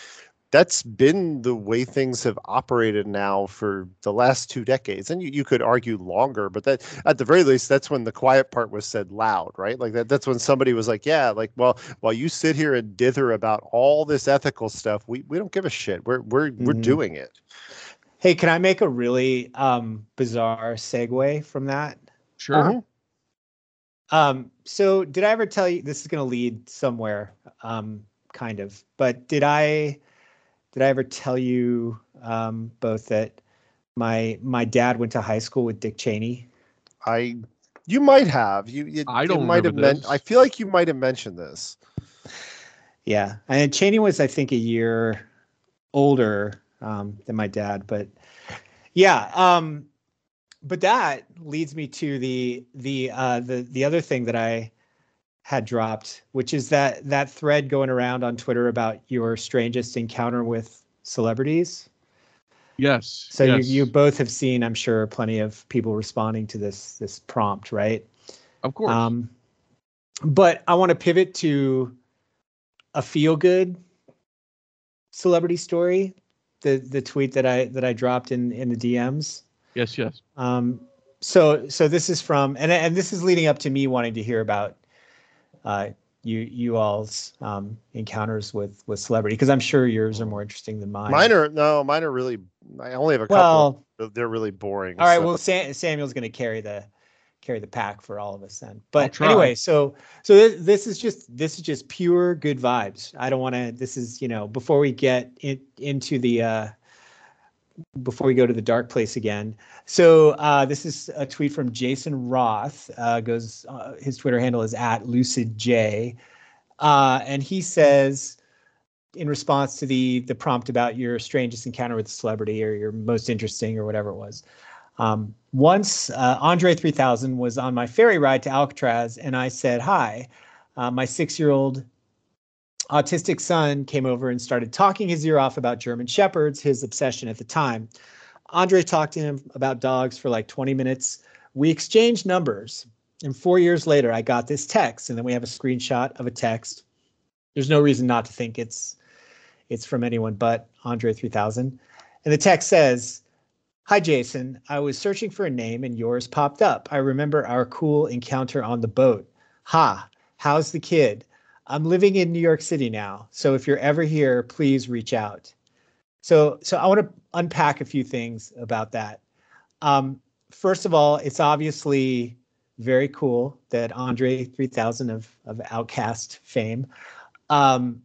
S3: that's been the way things have operated now for the last two decades and you, you could argue longer but that at the very least that's when the quiet part was said loud right? Like that that's when somebody was like yeah like well while you sit here and dither about all this ethical stuff we, we don't give a shit. We're we're mm-hmm. we're doing it.
S2: Hey can i make a really um bizarre segue from that
S1: sure uh-huh.
S2: um so did i ever tell you this is going to lead somewhere um kind of but did i did I ever tell you um, both that my my dad went to high school with Dick Cheney?
S3: I you might have you. you
S1: I don't
S3: might
S1: have.
S3: Men- I feel like you might have mentioned this.
S2: Yeah, and Cheney was I think a year older um, than my dad, but yeah. Um, but that leads me to the the uh, the the other thing that I had dropped, which is that that thread going around on Twitter about your strangest encounter with celebrities.
S1: Yes.
S2: So
S1: yes.
S2: You, you both have seen, I'm sure, plenty of people responding to this this prompt, right?
S1: Of course. Um,
S2: but I want to pivot to a feel good celebrity story. The the tweet that I that I dropped in in the DMs.
S1: Yes, yes.
S2: Um, so so this is from and and this is leading up to me wanting to hear about uh, you you all's um, encounters with with celebrity because I'm sure yours are more interesting than mine.
S3: Mine are no, mine are really. I only have a couple. Well, they're really boring.
S2: All right, so. well, Sam, Samuel's going to carry the carry the pack for all of us then. But anyway, so so this, this is just this is just pure good vibes. I don't want to. This is you know before we get in, into the uh, before we go to the dark place again. So uh, this is a tweet from Jason Roth. Uh, goes uh, his Twitter handle is at lucidj, uh, and he says in response to the the prompt about your strangest encounter with a celebrity or your most interesting or whatever it was. Um, once uh, Andre 3000 was on my ferry ride to Alcatraz, and I said hi. Uh, my six year old autistic son came over and started talking his ear off about German Shepherds, his obsession at the time. Andre talked to him about dogs for like 20 minutes. We exchanged numbers. And four years later, I got this text, and then we have a screenshot of a text. There's no reason not to think it's it's from anyone but Andre 3000. And the text says, Hi, Jason. I was searching for a name and yours popped up. I remember our cool encounter on the boat. Ha, how's the kid? I'm living in New York City now. So if you're ever here, please reach out. So, so I want to unpack a few things about that. Um, first of all, it's obviously very cool that Andre 3000 of, of OutKast fame um,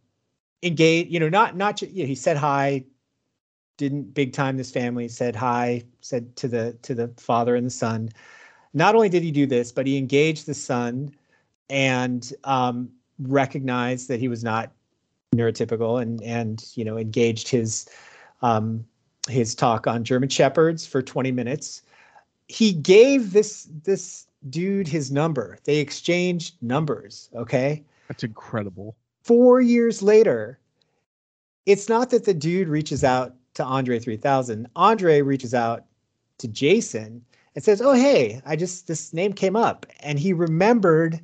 S2: engaged, you know, not, not, you know, he said hi, didn't big time this family, said hi, said to the, to the father and the son. Not only did he do this, but he engaged the son and um, recognized that he was not neurotypical and and you know engaged his um, his talk on German shepherds for 20 minutes. He gave this this dude his number. They exchanged numbers. Okay,
S1: that's incredible.
S2: Four years later, it's not that the dude reaches out to Andre 3000. Andre reaches out to Jason and says, "Oh hey, I just this name came up," and he remembered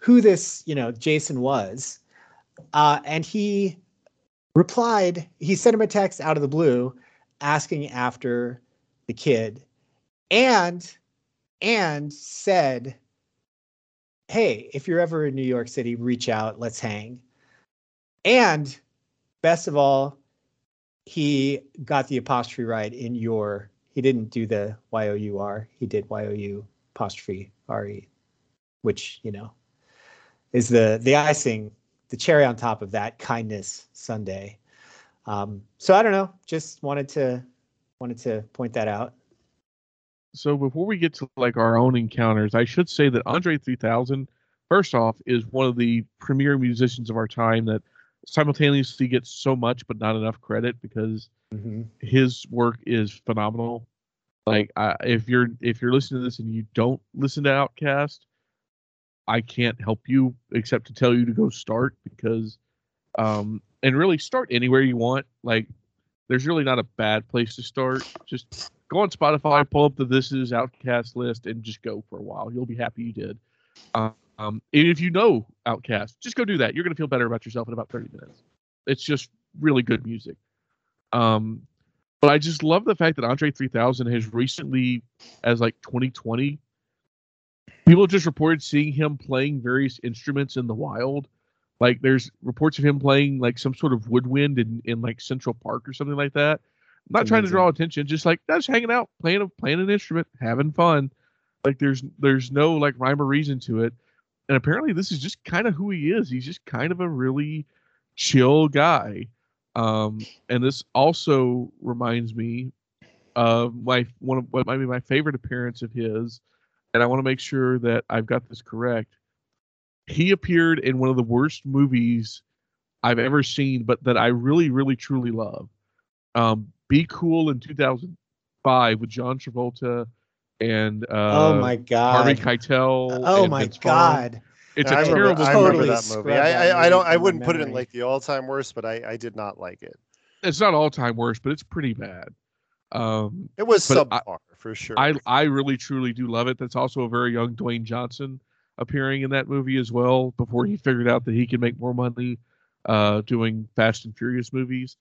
S2: who this, you know, Jason was. Uh, and he replied, he sent him a text out of the blue asking after the kid and and said, Hey, if you're ever in New York City, reach out, let's hang. And best of all, he got the apostrophe right in your. He didn't do the Y O U R. He did Y O U apostrophe R E, which you know is the the icing, the cherry on top of that kindness Sunday. Um, so I don't know. Just wanted to wanted to point that out.
S1: So before we get to like our own encounters, I should say that Andre 3000, first off, is one of the premier musicians of our time that simultaneously gets so much but not enough credit because
S2: Mm-hmm.
S1: his work is phenomenal. Like I, if you're if you're listening to this and you don't listen to OutKast, I can't help you except to tell you to go start because um and really start anywhere you want. Like there's really not a bad place to start. Just go on Spotify, pull up the This Is OutKast list, and just go for a while. You'll be happy you did. Um, if you know OutKast, just go do that. You're gonna feel better about yourself in about 30 minutes. It's just really good music. Um, but I just love the fact that Andre 3000 has recently, as like 2020, people just reported seeing him playing various instruments in the wild. Like there's reports of him playing like some sort of woodwind in, in like Central Park or something like that. I'm not
S2: That's
S1: trying to draw attention, just like just hanging out, playing a playing an instrument, having fun. Like there's there's no like rhyme or reason to it. And apparently this is just kind of who he is. He's just kind of a really chill guy. Um, and this also reminds me of my one of what might be my favorite appearance of his, and I want to make sure that I've got this correct. He appeared in one of the worst movies I've ever seen, but that I really, really, truly love. Um, Be Cool in 2005 with John Travolta and uh,
S2: oh my god.
S1: Harvey Keitel.
S2: oh
S1: and
S2: my
S1: Vince Vaughn.
S2: god.
S1: It's
S3: I
S1: a
S3: remember,
S1: terrible
S3: I
S1: movie.
S3: remember
S2: Totally
S3: that movie. I, I, I don't. I wouldn't put it in like the all-time worst, but I, I did not like it.
S1: It's not all time worst, but it's pretty bad. Um,
S3: It was
S1: But I-
S3: subpar for sure.
S1: I I really truly do love it. That's also a very young Dwayne Johnson appearing in that movie as well before he figured out that he could make more money uh doing Fast and Furious movies.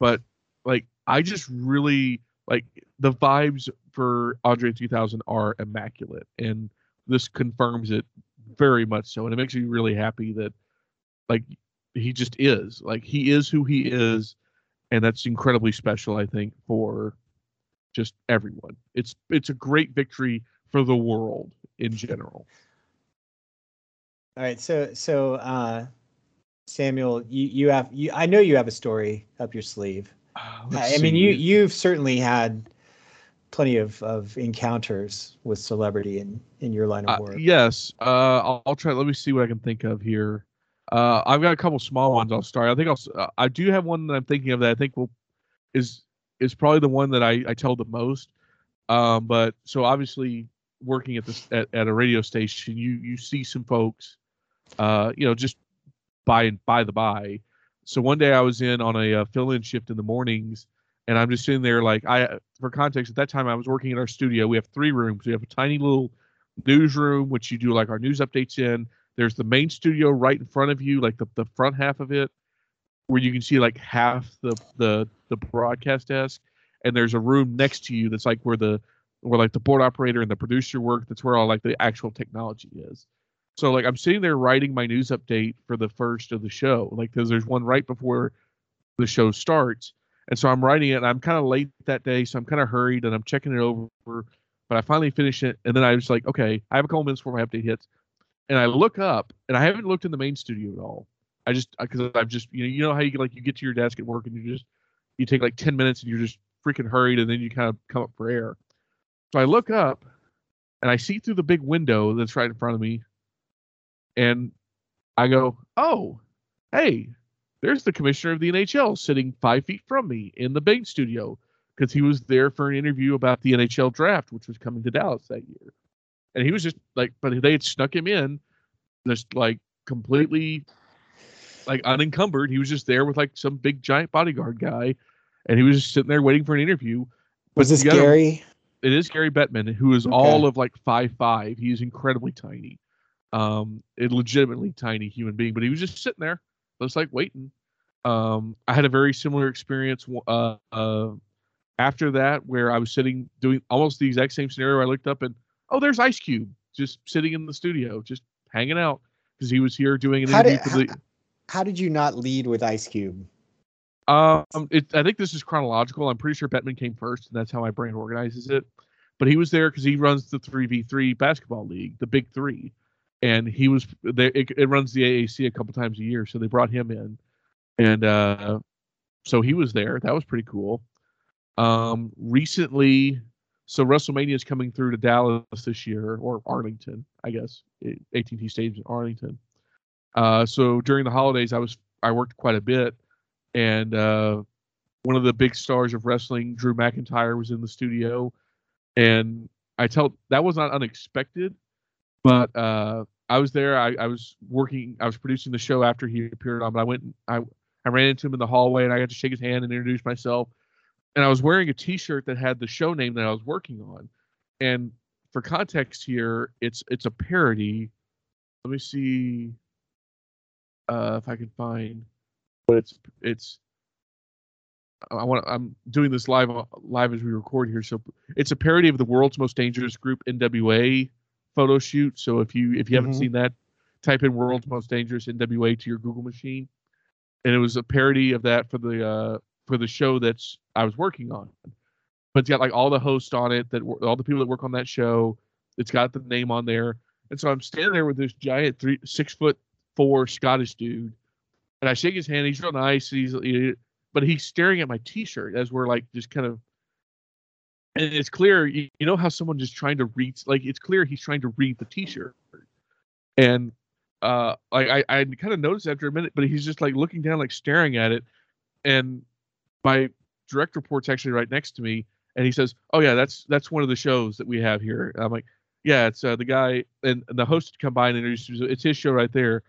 S1: But like I just really like the vibes for Andre 3000 are immaculate and this confirms it very much so and it makes me really happy that like he just is like he is who he is and that's incredibly special I think for just everyone. It's it's a great victory for the world in general.
S2: All right, so so uh Samuel, you you have you I know you have a story up your sleeve.
S1: Uh,
S2: I mean, you you've certainly had plenty of of encounters with celebrity in in your line of
S1: Uh,
S2: work.
S1: yes, uh, I'll, I'll try. Let me see what I can think of here. Uh, I've got a couple small ones. I'll start. I think I'll. Uh, I do have one that I'm thinking of that I think will is is probably the one that I I tell the most. Um, but so obviously working at this at, at a radio station, you you see some folks, uh, you know, just by and by the by. So one day I was in on a uh, fill-in shift in the mornings, and I'm just sitting there like I, for context, at that time I was working in our studio. We have three rooms. We have a tiny little newsroom, which you do like our news updates in. There's the main studio right in front of you, like the, the front half of it, where you can see like half the the the broadcast desk, and there's a room next to you that's like where the where like the board operator and the producer work. That's where all like the actual technology is. So like I'm sitting there writing my news update for the first of the show, like because there's one right before the show starts, and so I'm writing it. and I'm kind of late that day, so I'm kind of hurried and I'm checking it over. But I finally finish it, and then I was like, okay, I have a couple minutes before my update hits, and I look up, and I haven't looked in the main studio at all. I just because I've just you know you know how you like you get to your desk at work and you just you take like ten minutes and you're just freaking hurried, and then you kind of come up for air. So I look up, and I see through the big window that's right in front of me, and I go, oh, hey, there's the commissioner of the NHL sitting five feet from me in the Bain studio because he was there for an interview about the NHL draft, which was coming to Dallas that year. And he was just like, but they had snuck him in, just like completely like unencumbered. He was just there with like some big giant bodyguard guy, and he was just sitting there waiting for an interview.
S2: Was this
S1: gotta-
S2: Gary?
S1: It is Gary Bettman, who is
S2: Okay.
S1: all of like five five. He's incredibly tiny, um, a legitimately tiny human being. But he was just sitting there, just like waiting. Um, I had a very similar experience uh, uh, after that, where I was sitting doing almost the exact same scenario. I looked up and oh, there's Ice Cube just sitting in the studio, just hanging out because he was here doing an
S2: How
S1: interview
S2: did
S1: for the.
S2: How, did you not lead with Ice Cube?
S1: Um, it, I think this is chronological. I'm pretty sure Bettman came first, and that's how my brain organizes it. But he was there because he runs the three v three basketball league, the Big Three, and he was there. It, it, runs the AAC a couple times a year, so they brought him in, and uh, so he was there. That was pretty cool. Um, recently, so WrestleMania is coming through to Dallas this year, or Arlington, I guess. AT&T Stadium in Arlington. Uh, so during the holidays, I was I worked quite a bit, and uh, one of the big stars of wrestling, Drew McIntyre, was in the studio, and I tell that was not unexpected, but uh, I was there. I, I was working. I was producing the show after he appeared on, but I went. I I ran into him in the hallway, and I got to shake his hand and introduce myself and I was wearing a T-shirt that had the show name that I was working on. And for context here, it's it's a parody. Let me see uh, if I can find. But it's it's. I want. I'm doing this live live as we record here, so it's a parody of the world's most dangerous group NWA photo shoot. So if you if you haven't mm-hmm. seen that, type in "world's most dangerous NWA" to your Google machine, and it was a parody of that for the uh, for the show that's I was working on. But it's got like all the hosts on it that all the people that work on that show. It's got the name on there, and so I'm standing there with this giant three six foot four Scottish dude, and I shake his hand. He's real nice. He's but he's staring at my T-shirt as we're like just kind of. And it's clear, you, you know how someone just trying to read, like it's clear he's trying to read the T-shirt, and uh, like I, I kind of noticed after a minute, but he's just like looking down, like staring at it, and my direct report's actually right next to me, and he says, "Oh yeah, that's that's one of the shows that we have here." And I'm like, "Yeah, it's uh, the guy and, and the host come by and introduce it's his show right there,"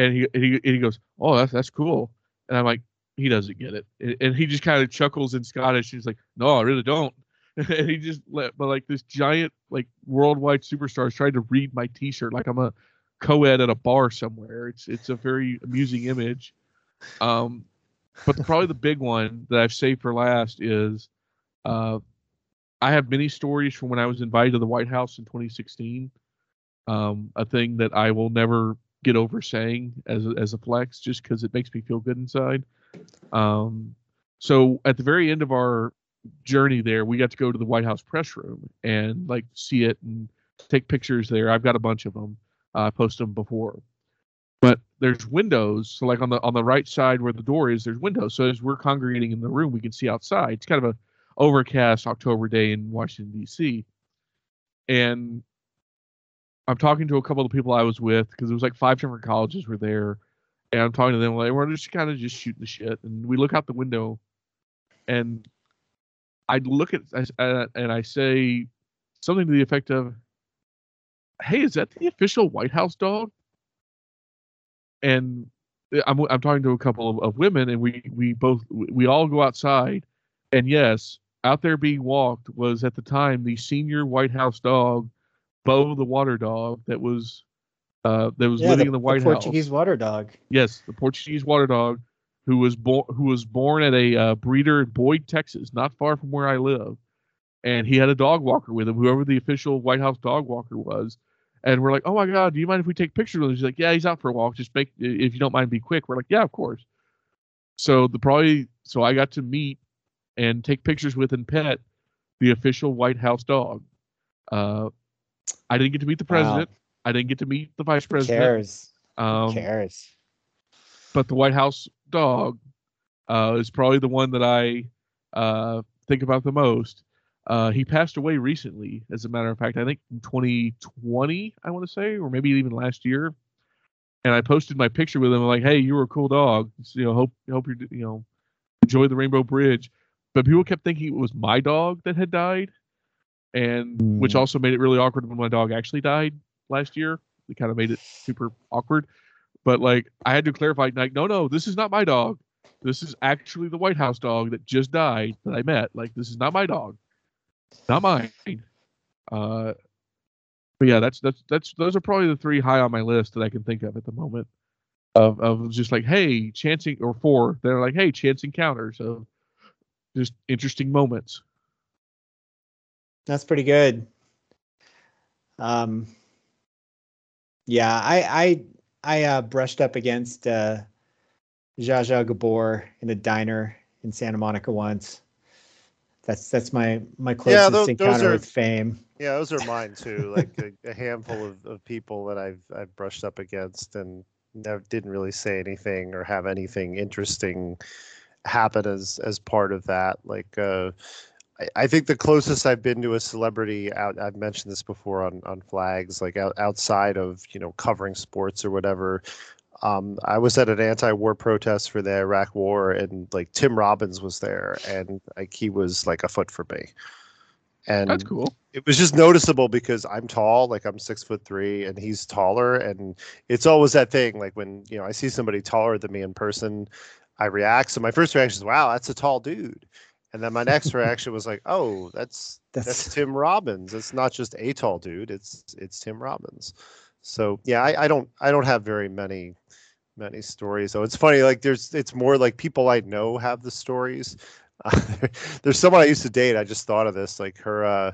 S1: and he he, he goes, "Oh, that's that's cool," and I'm like, "He doesn't get it," and, and he just kind of chuckles in Scottish. He's like, "No, I really don't." and he just let, but like this giant like worldwide superstar is trying to read my T-shirt like I'm a co-ed at a bar somewhere. It's it's a very amusing image. Um, but the, probably the big one that I've saved for last is uh, I have many stories from when I was invited to the White House in 2016. Um, a thing that I will never get over saying as a, as a flex, just because it makes me feel good inside. Um, so at the very end of our journey there, we got to go to the White House press room and like see it and take pictures there. I've got a bunch of them. Uh, I posted them before but there's windows so like on the on the right side where the door is there's windows so as we're congregating in the room we can see outside it's kind of a overcast october day in washington d.c and i'm talking to a couple of the people i was with because it was like five different colleges were there and i'm talking to them like we're just kind of just shooting the shit and we look out the window and i look at uh, and i say something to the effect of hey is that the official white house dog? And uh, I'm I'm talking to a couple of, of women, and we we both we all go outside, and yes, out there being walked was at the time the senior White House dog, Bo the water dog that was uh, that was
S2: yeah,
S1: living
S2: the,
S1: in the White
S2: the
S1: House.
S2: Portuguese water dog.
S1: Yes, the Portuguese water dog, who was born who was born at a uh, breeder in Boyd, Texas, not far from where I live, and he had a dog walker with him. Whoever the official White House dog walker was, and we're like, "Oh my god, do you mind if we take pictures with him?" He's like, "Yeah, he's out for a walk. Just make if you don't mind, be quick." We're like, "Yeah, of course." So the probably so I got to meet and take pictures with and pet the official White House dog. Uh, I didn't get to meet the president. Wow. I didn't get to meet the vice president.
S2: Who cares?
S1: Um,
S2: cares?
S1: But the White House dog uh, is probably the one that I uh, think about the most. Uh, he passed away recently, as a matter of fact. I think in 2020, I want to say, or maybe even last year. And I posted my picture with him, like, "Hey, you were a cool dog. You know, hope hope you you know enjoy the Rainbow Bridge." But people kept thinking it was my dog that had died, and mm. which also made it really awkward when my dog actually died last year. It kind of made it super awkward. But like, I had to clarify, like, no, no, this is not my dog. This is actually the White House dog that just died that I met. Like, this is not my dog not mine. Uh, but yeah, that's that's that's those are probably the three high on my list that I can think of at the moment. Of of just like hey, chancing or four. They're like hey, chance encounters of just interesting moments.
S2: That's pretty good. Um, yeah, I I I uh, brushed up against uh, Zsa Zsa Gabor in a diner in Santa Monica once. That's that's my my closest
S3: tho- those
S2: encounter
S3: are-
S2: with fame.
S3: Yeah, those are mine too. Like a, a handful of, of people that I've I've brushed up against and never didn't really say anything or have anything interesting happen as as part of that. Like uh, I, I think the closest I've been to a celebrity out I've mentioned this before on on flags, like out, outside of, you know, covering sports or whatever. Um, I was at an anti-war protest for the Iraq War, and like Tim Robbins was there, and like he was like a foot from me. And
S1: That's cool.
S3: it was just noticeable because I'm tall, like I'm six foot three, and he's taller, and it's always that thing. Like when you know I see somebody taller than me in person, I react. So my first reaction is, "Wow, that's a tall dude," and then my next reaction was like, "Oh, that's that's,
S2: That's
S3: Tim Robbins. It's not just a tall dude. It's it's Tim Robbins." So yeah, I, I don't I don't have very many many stories. So it's funny. Like there's it's more like people I know have the stories. Uh, there's someone I used to date. I just thought of this. Like her, uh,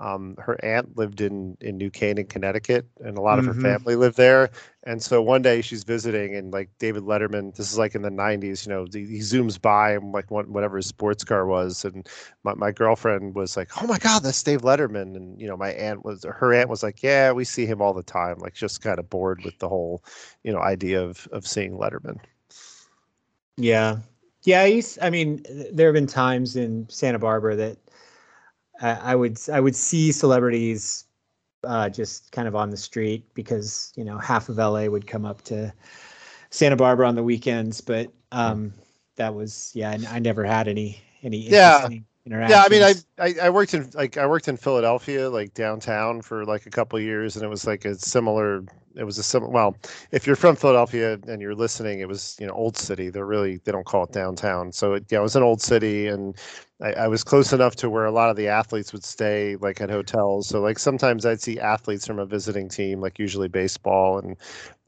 S3: um, her aunt lived in in New Canaan, Connecticut, and a lot of
S2: Mhm.
S3: her family lived there. And so one day she's visiting, and like David Letterman, this is like in the '90s. You know, he, he zooms by and like what, whatever his sports car was, and my, my girlfriend was like, "Oh my God, that's Dave Letterman!" And you know, my aunt was her aunt was like, "Yeah, we see him all the time." Like just kind of bored with the whole, you know, idea of of seeing Letterman.
S2: Yeah, yeah. I. I mean, there have been times in Santa Barbara that I, I would I would see celebrities uh, just kind of on the street because you know half of LA would come up to Santa Barbara on the weekends, but um, that was yeah. I, I never had any any
S3: Yeah. Yeah, I mean, I, I I worked in like I worked in Philadelphia, like downtown, for like a couple of years, and it was like a similar. It was a similar. Well, if you're from Philadelphia and you're listening, it was you know old city. They're really they don't call it downtown. So it, yeah, it was an old city, and I, I was close enough to where a lot of the athletes would stay like at hotels. So like sometimes I'd see athletes from a visiting team, like usually baseball, and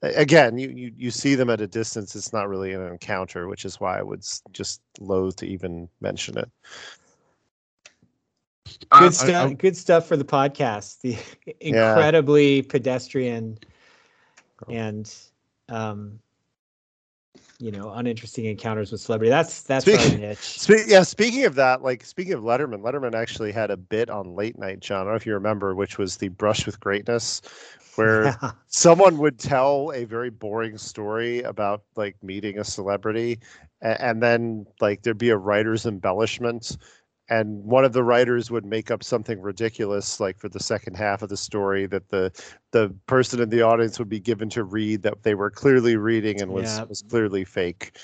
S3: again, you you you see them at a distance. It's not really an encounter, which is why I would just loathe to even mention it.
S2: Good stuff. Good stuff for the podcast. The
S3: Yeah.
S2: incredibly pedestrian
S3: Oh.
S2: and um, you know uninteresting encounters with celebrity. That's that's
S3: Speak-
S2: our niche.
S3: Spe- yeah, speaking of that, like speaking of Letterman, Letterman actually had a bit on late night, Jon. I don't know if you remember, which was the brush with greatness, where
S2: Yeah.
S3: someone would tell a very boring story about like meeting a celebrity, and, and then like there'd be a writer's embellishment, and one of the writers would make up something ridiculous, like for the second half of the story, that the the person in the audience would be given to read that they were clearly reading and was
S2: Yeah.
S3: was clearly fake.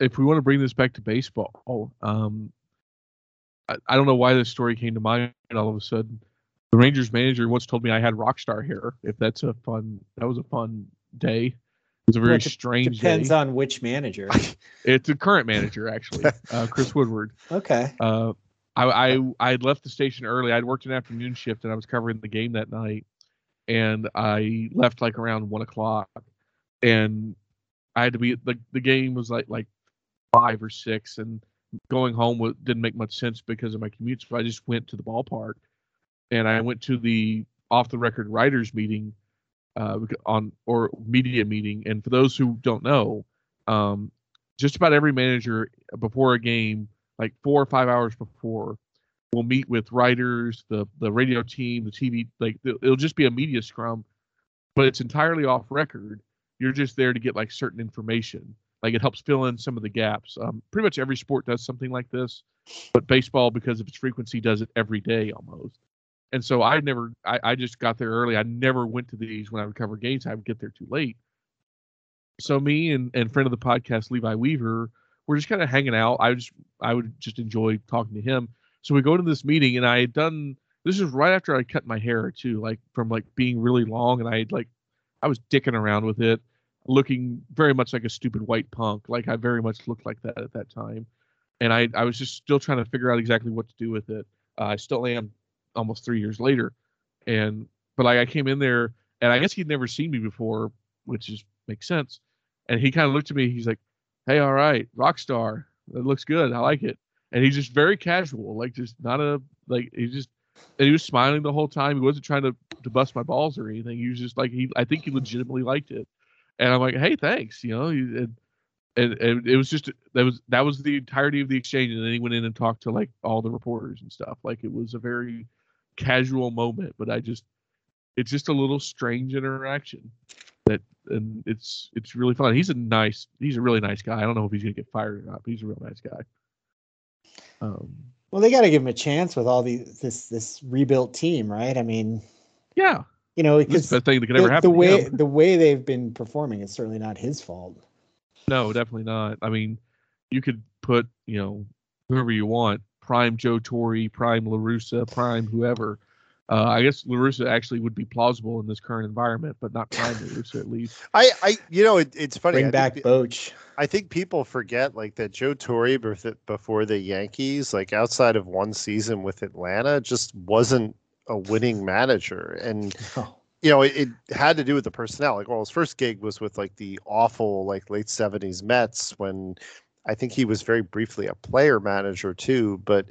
S1: if we want to bring this back to baseball, um, I, I don't know why this story came to mind all of a sudden. The Rangers manager once told me I had rock star hair. If that's a fun, that was a fun day. Was a very
S2: Well, de-
S1: strange
S2: Depends
S1: day.
S2: on which manager.
S1: it's a current manager actually, uh, Chris Woodward.
S2: Okay.
S1: Uh, I, I I had left the station early. I'd worked an afternoon shift and I was covering the game that night, and I left like around one o'clock, and I had to be the the game was like like five or six, and going home didn't make much sense because of my commute. So I just went to the ballpark, and I went to the off the record writers meeting, uh, on or media meeting. And for those who don't know, um, just about every manager before a game like four or five hours before we'll meet with writers the the radio team the tv like it'll just be a media scrum but it's entirely off record. You're just there to get like certain information. Like it helps fill in some of the gaps. Um, pretty much every sport does something like this but baseball because of its frequency does it every day almost and so i never I, I just got there early i never went to these when i would cover games i would get there too late so me and, and friend of the podcast levi weaver we're just kind of hanging out. I just I would just enjoy talking to him. So we go to this meeting, and I had done this is right after I cut my hair too, like from like being really long, and I had like I was dicking around with it, looking very much like a stupid white punk. Like I very much looked like that at that time, and I I was just still trying to figure out exactly what to do with it. Uh, I still am, almost three years later, and but like I came in there, and I guess he'd never seen me before, which is makes sense. And he kind of looked at me. He's like, "Hey, all right, rock star. That looks good. I like it." And he's just very casual, like just not a like he just and he was smiling the whole time. He wasn't trying to to bust my balls or anything. He was just like he I think he legitimately liked it. And I'm like, hey, thanks. You know, and, and, and it was just that was that was the entirety of the exchange. And then he went in and talked to like all the reporters and stuff. Like it was a very casual moment, but I just it's just a little strange interaction that and it's it's really fun. He's a nice he's a really nice guy. I don't know if he's gonna get fired or not, but he's a real nice guy.
S2: Um, well, they got to give him a chance with all these this this rebuilt team, right? I mean,
S1: yeah,
S2: you know, because
S1: the best thing that could ever
S2: the,
S1: happen.
S2: The way the way they've been performing is certainly not his fault.
S1: No, definitely not. I mean, you could put you know whoever you want, prime Joe Torre, prime La Russa, prime whoever. Uh, I guess La Russa actually would be plausible in this current environment, but not prime La Russa at least.
S3: I, I, you know, it, it's funny.
S2: Bring
S3: I
S2: back
S3: think,
S2: Boch.
S3: I think people forget like that Joe Torre before the Yankees, like outside of one season with Atlanta, just wasn't a winning manager, and oh. you know it, it, had to do with the personnel. Like, well, his first gig was with like the awful like late '70s Mets when I think he was very briefly a player manager too, but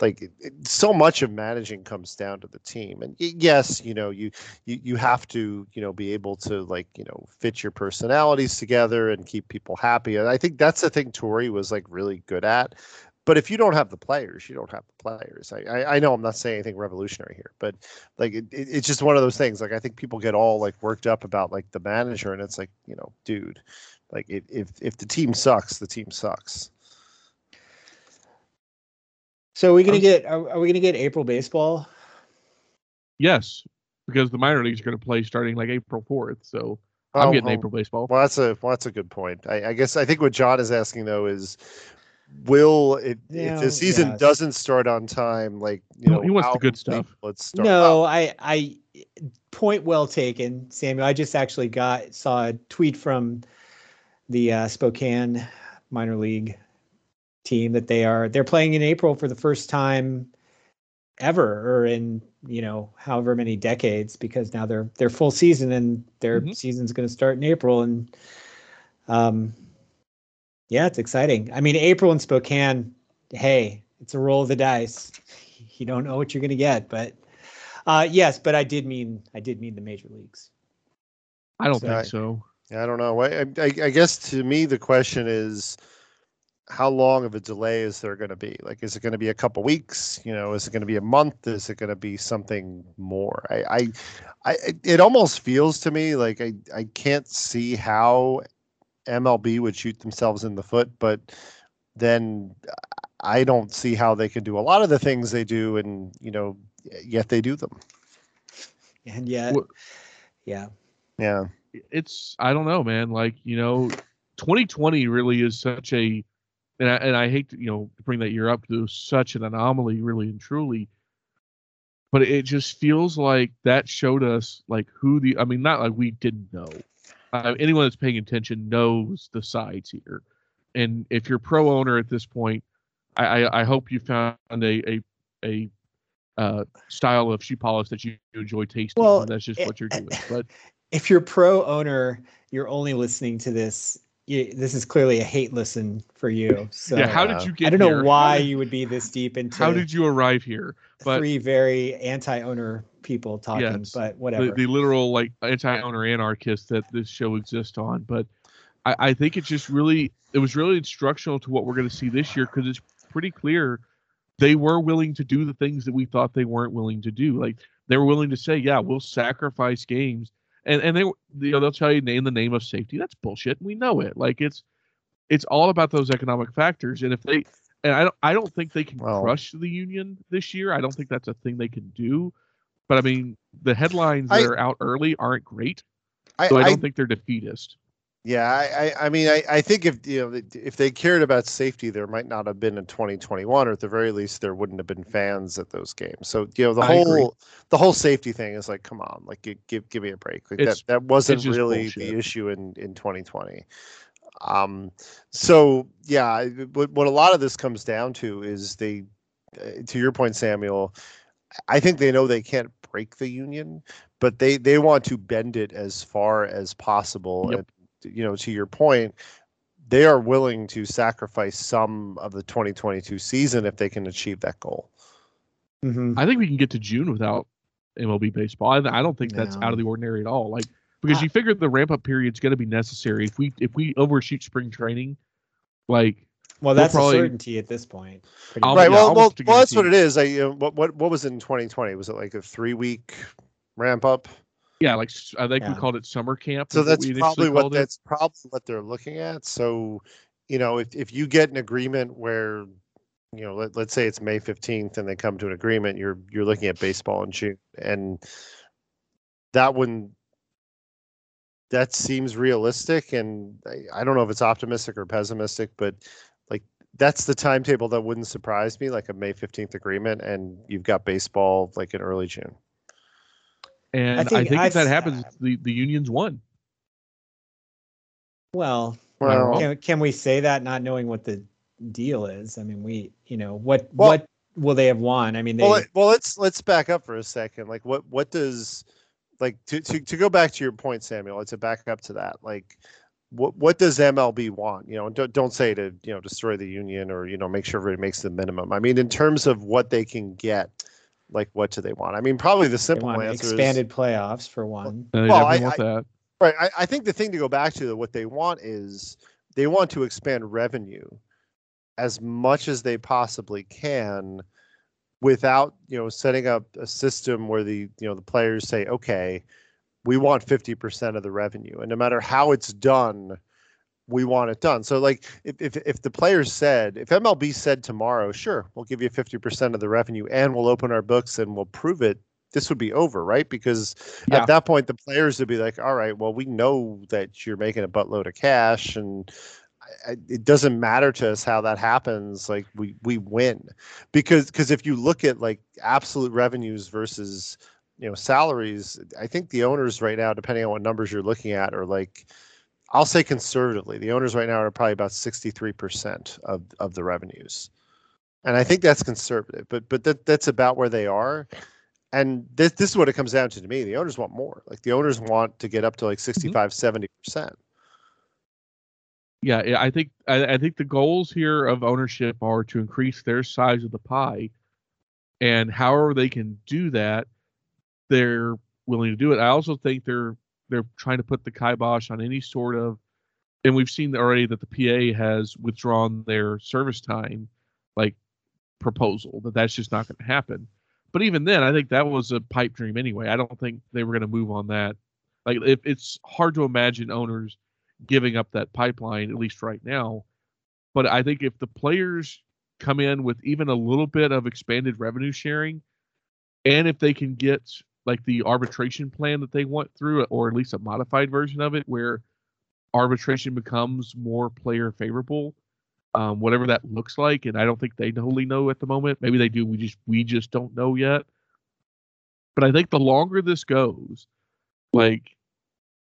S3: like so much of managing comes down to the team. And yes you know you, you you have to you know be able to like you know fit your personalities together and keep people happy. And i think that's the thing Torre was like really good at. But if you don't have the players you don't have the players. I i, I know i'm not saying anything revolutionary here but like it, it, it's just one of those things. Like i think people get all like worked up about like the manager and it's like you know dude like if if, if the team sucks the team sucks
S2: so are we gonna um, get are, are we gonna get April baseball?
S1: Yes, because the minor leagues are gonna play starting like April fourth. So I'm oh, getting oh. April baseball.
S3: Well, that's a well, that's a good point. I, I, guess I think what Jon is asking though is, will it yeah, if the season yes. doesn't start on time? Like you know,
S1: he wants the good stuff.
S2: Let's start. No, I I point well taken, Samuel. I just actually got saw a tweet from the uh, Spokane minor league team that they are. They're playing in April for the first time ever or in you know however many decades because now they're they're full season and their mm-hmm. season's going to start in April and um yeah it's exciting. I mean April in Spokane hey it's a roll of the dice. You don't know what you're going to get but uh yes but I did mean I did mean the major leagues.
S1: I don't so, think so
S3: I don't know I, I I guess to me the question is how long of a delay is there going to be? Like, is it going to be a couple weeks? You know, is it going to be a month? Is it going to be something more? I, I, I, it almost feels to me like I, I can't see how MLB would shoot themselves in the foot, but then I don't see how they can do a lot of the things they do, and you know, yet they do them.
S2: And yet, yeah,
S3: yeah,
S1: it's I don't know, man. Like you know, 2020 really is such a and I, and I hate to you know to bring that year up to such an anomaly really and truly. But it just feels like that showed us like who the i mean not like we didn't know. Uh, anyone that's paying attention knows the sides here. And if you're pro owner at this point i i, I hope you found a a, a uh, style of shoe polish that you enjoy tasting well, that's just what you're doing. But
S2: if you're pro owner you're only listening to this you, this is clearly a hate listen for you. So
S1: yeah, how did you uh, get?
S2: I don't know
S1: here?
S2: why did, you would be this deep into.
S1: How did you arrive here?
S2: But, three very anti-owner people talking, yes, but whatever.
S1: The, the, literal like anti-owner anarchist that this show exists on, but I, I think it's just really it was really instructional to what we're going to see this year because it's pretty clear they were willing to do the things that we thought they weren't willing to do. Like they were willing to say, yeah, we'll sacrifice games and and they you know they'll tell you in the name of safety. That's bullshit. We know it. Like it's it's all about those economic factors. And if they and i don't i don't think they can well, crush the union this year. I don't think that's a thing they can do. But i mean the headlines that are out early aren't great. So i, I don't I, think they're defeatist
S3: yeah, I, I mean, I, I think if you know if they cared about safety, there might not have been in 2021, or at the very least, there wouldn't have been fans at those games. So you know, the I whole agree. the whole safety thing is like, come on, like give give me a break. Like that that wasn't really bullshit. the issue in in 2020. Um, so yeah, what what a lot of this comes down to is they, uh, to your point, Samuel. I think they know they can't break the union, but they they want to bend it as far as possible. Yep. And, you know, to your point, they are willing to sacrifice some of the 2022 season if they can achieve that goal.
S1: Mm-hmm. I think we can get to June without MLB baseball. I, I don't think that's out of the ordinary at all. Like because
S2: Ah.
S1: you figure the ramp up period's going to be necessary if we if we overshoot spring training, like
S2: Well,
S1: We'll
S2: that's
S1: probably-
S2: a certainty at this point. pretty
S1: I'll-
S3: right.
S1: yeah,
S3: Well, well, well, that's what it is. I, you know, what what what was it in 2020? Was it like a three week ramp up?
S1: Yeah, like I uh, think we called it summer camp.
S3: So that's probably what
S1: it.
S3: that's probably what they're looking at. So, you know, if if you get an agreement where, you know, let, let's say it's May 15th and they come to an agreement, you're you're looking at baseball in June, and that one that seems realistic. And I, I don't know if it's optimistic or pessimistic, but like that's the timetable that wouldn't surprise me, like a May 15th agreement, and you've got baseball like in early June.
S1: And I
S2: think
S1: think,
S2: I
S1: if that happens, the the unions won.
S2: Well,
S1: Am I wrong?
S2: can, can we say that not knowing what the deal is? I mean, we, you know, what
S3: Well-
S2: what will they have won? I mean, they
S3: well, let- well, let's let's back up for a second. Like, what what does like to to to go back to your point, Samuel? Let's back up to that. Like, what what does MLB want? You know, don't don't say to you know destroy the union or you know make sure everybody makes the minimum. I mean, in terms of what they can get, like what do they want? I mean, probably the
S2: they
S3: simple
S2: want
S3: answer
S2: expanded playoffs for one.
S1: And
S3: Well,
S1: definitely
S3: I-
S1: want that.
S3: is right. I, I think the thing to go back to what they want is they want to expand revenue as much as they possibly can without you know setting up a system where the you know the players say okay we want 50% of the revenue and no matter how it's done we want it done. So like if, if, if the players said if mlb said tomorrow sure we'll give you 50% of the revenue and we'll open our books and we'll prove it this would be over right? Because
S1: Yeah.
S3: at that point the players would be like all right well we know that you're making a buttload of cash and I- I- it doesn't matter to us how that happens like we we win. Because because if you look at like absolute revenues versus you know salaries i think the owners right now depending on what numbers you're looking at are like i'll say conservatively the owners right now are probably about 63% of of the revenues. And i think that's conservative but but that that's about where they are. And this this is what it comes down to to me. The owners want more. Like the owners want to get up to like mm-hmm. 65 70%
S1: Yeah, yeah, I think I, I think the goals here of ownership are to increase their size of the pie, and however they can do that, they're willing to do it. I also think they're they're trying to put the kibosh on any sort of, and we've seen already that the PA has withdrawn their service time, like proposal that that's just not going to happen. But even then, I think that was a pipe dream anyway. I don't think they were going to move on that. Like, if it's hard to imagine owners giving up that pipeline at least right now. But I think if the players come in with even a little bit of expanded revenue sharing, and if they can get like the arbitration plan that they want through, or at least a modified version of it, where arbitration becomes more player favorable, um, whatever that looks like, and I don't think they totally know at the moment. Maybe they do. We just we just don't know yet. But I think the longer this goes, like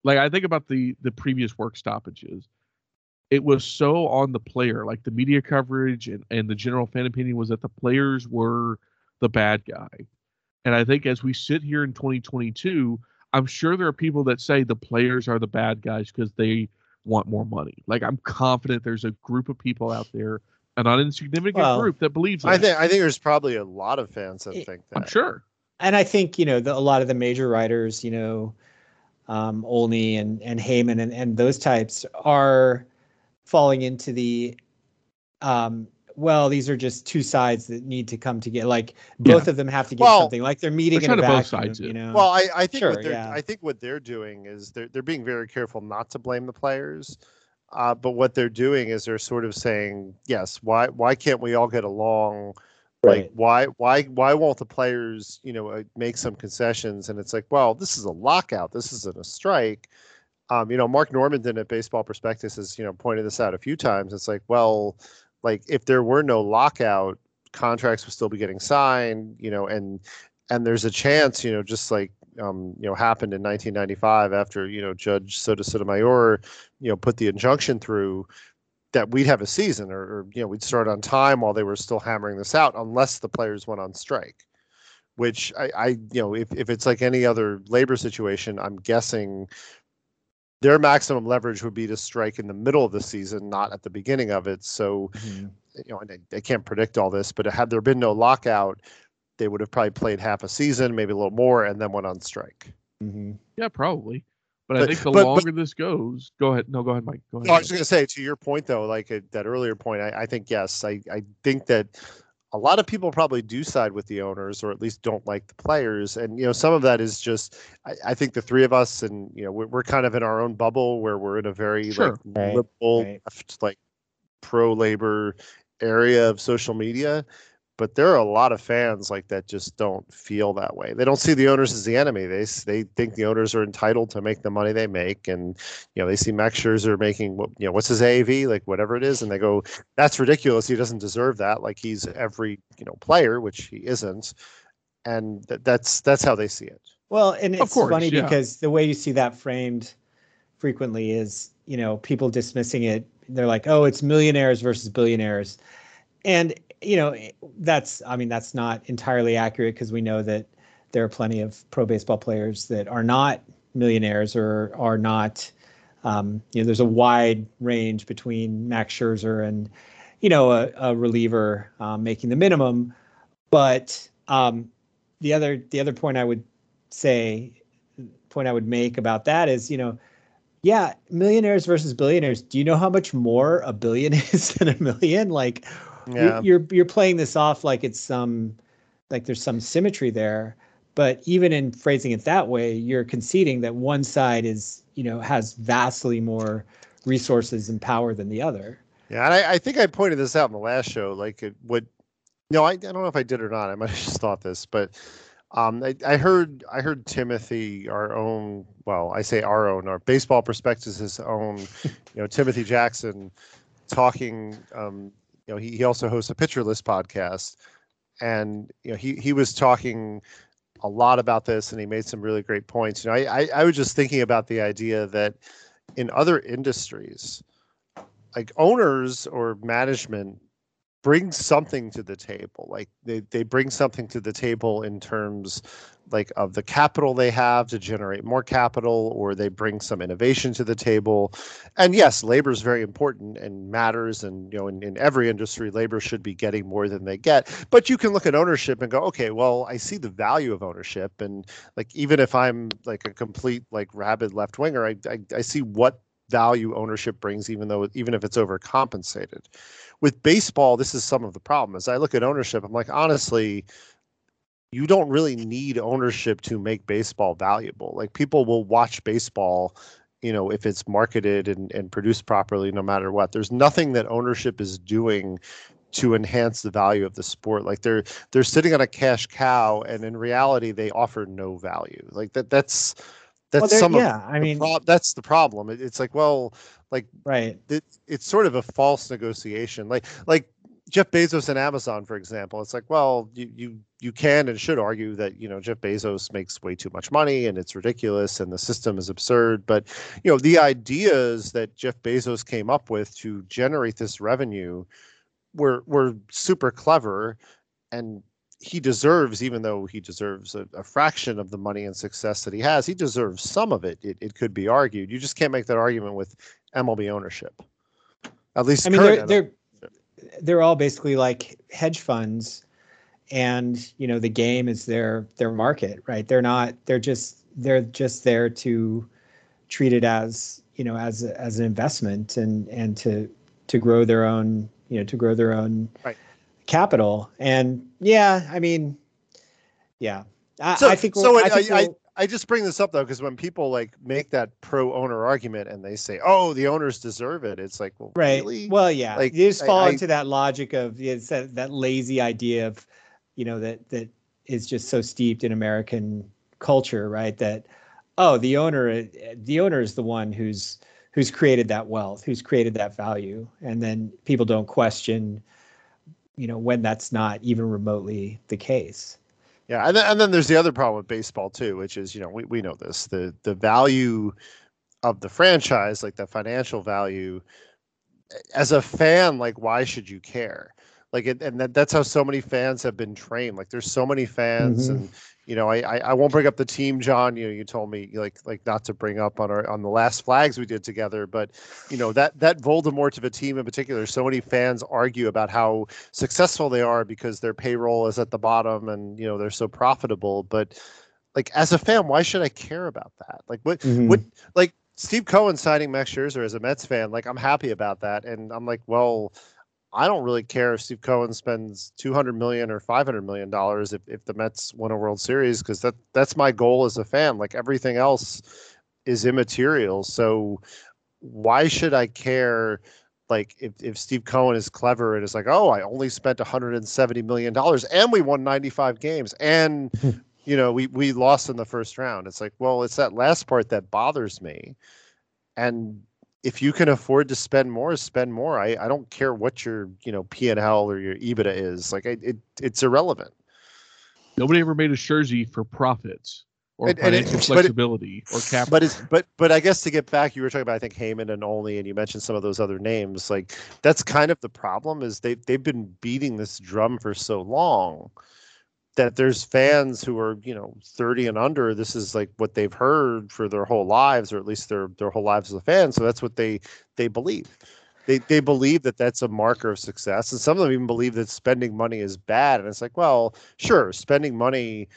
S1: like I think about the the previous work stoppages. It was so on the player, like the media coverage and, and the general fan opinion was that the players were the bad guy. And I think as we sit here in 2022, I'm sure there are people that say the players are the bad guys because they want more money. Like I'm confident there's a group of people out there, a not insignificant
S2: Well,
S1: group that believes that.
S3: I think I think there's probably a lot of fans that
S2: It-
S3: think that.
S1: I'm sure.
S2: and I think you know the, a lot of the major writers, you know, um, Olney and and Heyman and and those types are falling into the, um, well, these are just two sides that need to come together. Like both of them have to get
S3: Well,
S2: something. Like they're meeting
S1: they're
S2: in a
S1: trying to both
S2: vacuum.
S1: sides
S2: You know.
S3: Well, I, I think
S2: Sure,
S3: what they're
S2: yeah.
S3: I think what they're doing is they're they're being very careful not to blame the players. Uh, but what they're doing is they're sort of saying, yes, why why can't we all get along? Like why why why won't the players you know uh, make some concessions? And it's like, well, this is a lockout. This isn't a strike. Um, you know, Marc Normandin at Baseball Prospectus has you know pointed this out a few times. It's like, well, like if there were no lockout, contracts would still be getting signed. You know, and and there's a chance, you know, just like um, you know happened in 1995 after you know Judge Soto Sotomayor, you know, put the injunction through that we'd have a season or, or you know we'd start on time while they were still hammering this out unless the players went on strike which I, I you know if, if it's like any other labor situation i'm guessing their maximum leverage would be to strike in the middle of the season not at the beginning of it so
S2: Mhm.
S3: you know, and I, I can't predict all this, but had there been no lockout, they would have probably played half a season, maybe a little more, and then went on strike.
S2: Mhm.
S1: Yeah, probably. But, I think the
S3: but-
S1: longer this goes, go ahead. No, go ahead, Mike. Go ahead.
S3: No, I was going to say to your point though, like uh, that earlier point, I, I think yes, I, I think that a lot of people probably do side with the owners, or at least don't like the players, and you know some of that is just I, I think the three of us, and you know we're, we're kind of in our own bubble where we're in a very
S1: Sure.
S3: like
S2: Right,
S3: liberal,
S2: right.
S3: left, like pro labor area of social media. But there are a lot of fans like that just don't feel that way. They don't see the owners as the enemy. They they think the owners are entitled to make the money they make, and you know they see Max Scherzer making what you know what's his AAV like whatever it is, and they go that's ridiculous. He doesn't deserve that. Like he's every you know player, which he isn't, and th- that's that's how they see it.
S2: Well, and it's
S1: course,
S2: funny
S1: yeah.
S2: because the way you see that framed frequently is, you know, people dismissing it. They're like, "Oh, it's millionaires versus billionaires," and you know, that's I mean, that's not entirely accurate because we know that there are plenty of pro baseball players that are not millionaires or are not. Um, you know, there's a wide range between Max Scherzer and, you know, a, a reliever um, making the minimum, but um, the other the other point I would say point I would make about that is, you know, yeah, millionaires versus billionaires. Do you know how much more a billion is than a million? Like
S3: Yeah,
S2: you're, you're you're playing this off like it's some like there's some symmetry there. But even in phrasing it that way, you're conceding that one side is, you know, has vastly more resources and power than the other.
S3: yeah, and I, I think I pointed this out in the last show. Like it would, no, I, I don't know if I did or not. I might have just thought this, but um, I, I heard I heard Timothy, our own, well, I say our own, our baseball prospectus' own, you know, Timothy Jackson, talking. Um, you know, he, he also hosts a Pitcher List podcast, and you know, he he was talking a lot about this, and he made some really great points. You know, I I, I was just thinking about the idea that in other industries, like owners or management bring something to the table like they, they bring something to the table in terms like of the capital they have to generate more capital or they bring some innovation to the table. And yes labor is very important and matters and you know in, in every industry labor should be getting more than they get. But you can look at ownership and go okay well i see the value of ownership. And like even if i'm like a complete like rabid left winger I, I i see what value ownership brings even though even if it's overcompensated. With baseball this is some of the problem. As i look at ownership i'm like honestly you don't really need ownership to make baseball valuable. Like people will watch baseball you know if it's marketed and, and produced properly no matter what. There's nothing that ownership is doing to enhance the value of the sport. Like they're they're sitting on a cash cow and in reality they offer no value. Like that that's that's
S2: well,
S3: some of
S2: yeah, I mean,
S3: prob- that's the problem. It- it's like well like
S2: right.
S3: it, it's sort of a false negotiation. Like like jeff bezos and amazon for example it's like well you you you can and should argue that you know jeff bezos makes way too much money and it's ridiculous and the system is absurd. But you know the ideas that jeff bezos came up with to generate this revenue were were super clever and he deserves even though he deserves a, a fraction of the money and success that he has he deserves some of it. it it could be argued you just can't make that argument with mlb ownership at least
S2: I mean, they're they're they're all basically like hedge funds, and you know the game is their their market, right? They're not. They're just they're just there to treat it as you know as a, as an investment and and to to grow their own you know to grow their own
S3: Right.
S2: Capital. And yeah, I mean, yeah, I,
S3: so,
S2: I think
S3: so
S2: I think
S3: I, I, I just bring this up though because when people like make that pro owner argument and they say oh the owners deserve it it's like well
S2: Right.
S3: really
S2: Well, yeah.
S3: Like,
S2: you just fall
S3: I-
S2: into that logic of it's that, that lazy idea of, you know, that that is just so steeped in American culture, right? That oh, the owner, eh, the owner is the one who's who's created that wealth, who's created that value, and then people don't question, you know, when that's not even remotely the case.
S3: Yeah, and then, and then there's the other problem with baseball too, which is you know we, we know this the the value of the franchise, like the financial value. As a fan, like why should you care? Like it, and that, that's how so many fans have been trained. Like there's so many fans,
S2: Mhm.
S3: and you know I, I I won't bring up the team, John. You know you told me like like not to bring up on our on the last flags we did together, but you know that that Voldemort of a team in particular. So many fans argue about how successful they are because their payroll is at the bottom and you know they're so profitable but like as a fan, why should I care about that? Like what
S2: Mhm.
S3: what like Steve Cohen signing Max Scherzer as a Mets fan, like I'm happy about that, and I'm like, well, I don't really care if Steve Cohen spends 200 million or 500 million dollars if, if the Mets win a World Series because that that's my goal as a fan. Like everything else is immaterial. So why should I care? Like if, if Steve Cohen is clever and is like, oh, I only spent 170 million dollars and we won 95 games and you know we we lost in the first round. It's like, well, it's that last part that bothers me. And if you can afford to spend more, spend more. I, I don't care what your you know P and L or your EBITDA is. Like I, it it's irrelevant.
S1: Nobody ever made a jersey for profits or
S3: And- and it-
S1: financial
S3: it-
S1: flexibility or capital.
S3: But it's but but I guess to get back, you were talking about I think Heyman and Olney, and you mentioned some of those other names. Like that's kind of the problem is they they've been beating this drum for so long that there's fans who are you know 30 and under. This is like what they've heard for their whole lives, or at least their their whole lives as a fan. So that's what they they believe. They they believe that that's a marker of success, and some of them even believe that spending money is bad. And it's like, well, sure, spending money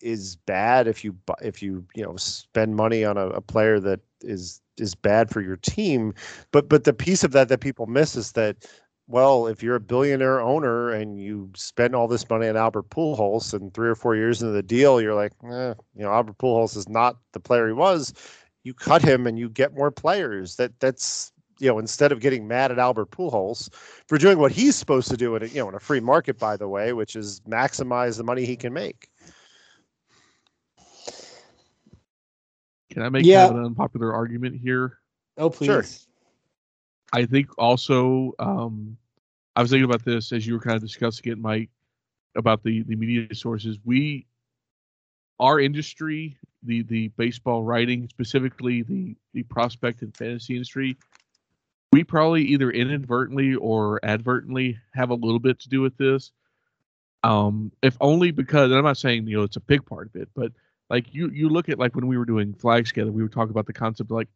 S3: is bad if you if you you know spend money on a, a player that is is bad for your team but but the piece of that that people miss is that well if you're a billionaire owner and you spend all this money on Albert Pujols and 3 or 4 years into the deal you're like eh, you know Albert Pujols is not the player he was you cut him and you get more players that that's you know instead of getting mad at Albert Pujols for doing what he's supposed to do in a, you know in a free market by the way which is maximize the money he can make
S1: Can I make
S2: Yeah.
S1: kind of an unpopular argument here?
S2: Oh, please.
S3: Sure.
S1: I think also um, I was thinking about this as you were kind of discussing it, Mike, about the the media sources. We, our industry, the the baseball writing, specifically the the prospect and fantasy industry, we probably either inadvertently or advertently have a little bit to do with this. Um, if only because I'm not saying you know it's a big part of it, but like you you look at like when we were doing flags together, we were talking about the concept like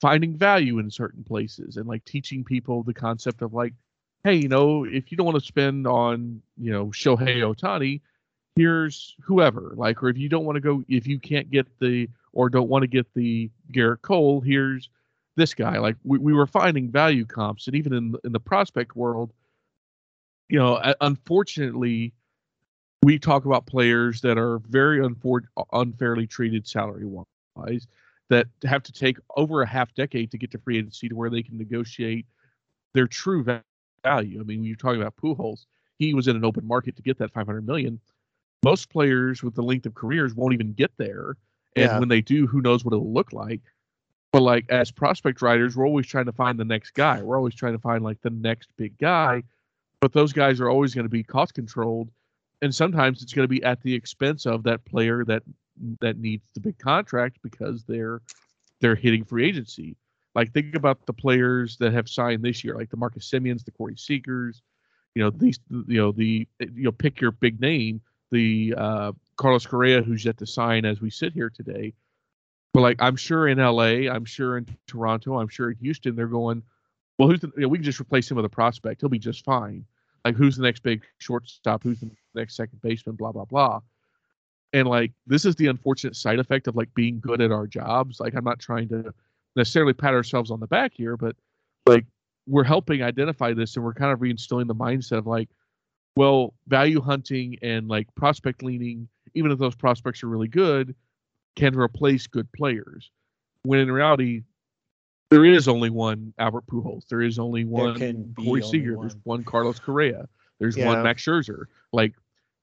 S1: finding value in certain places and like teaching people the concept of like, hey, you know, if you don't want to spend on, you know, Shohei Ohtani, here's whoever. Like, or if you don't want to go, if you can't get the or don't want to get the Gerrit Cole, here's this guy. Like, we, we were finding value comps, and even in in the prospect world, you know, unfortunately, we talk about players that are very unfor- unfairly treated salary wise that have to take over a half decade to get to free agency to where they can negotiate their true value. I mean, when you're talking about Pujols, he was in an open market to get that 500 million. Most players with the length of careers won't even get there, and
S3: Yeah.
S1: when they do, who knows what it'll look like. But like as prospect writers, we're always trying to find the next guy. We're always trying to find like the next big guy, but those guys are always going to be cost controlled, and sometimes it's going to be at the expense of that player that that needs the big contract because they're they're hitting free agency. Like think about the players that have signed this year, like the Marcus Semiens, the Corey Seagers, you know these, you know the you know pick your big name, the uh, Carlos Correa who's yet to sign as we sit here today. But like I'm sure in LA, I'm sure in Toronto, I'm sure in Houston, they're going, well, who's the, you know, we can just replace him with a prospect. He'll be just fine. Like who's the next big shortstop? Who's the next second baseman? Blah blah blah and like this is the unfortunate side effect of like being good at our jobs. Like i'm not trying to necessarily pat ourselves on the back here but like we're helping identify this and we're kind of reinstilling the mindset of like well value hunting and like prospect leaning even if those prospects are really good can replace good players. When in reality there is only one albert pujols. There is only one corey seager. There's
S2: one.
S1: one carlos correa. There's
S3: Yeah.
S1: one max scherzer. Like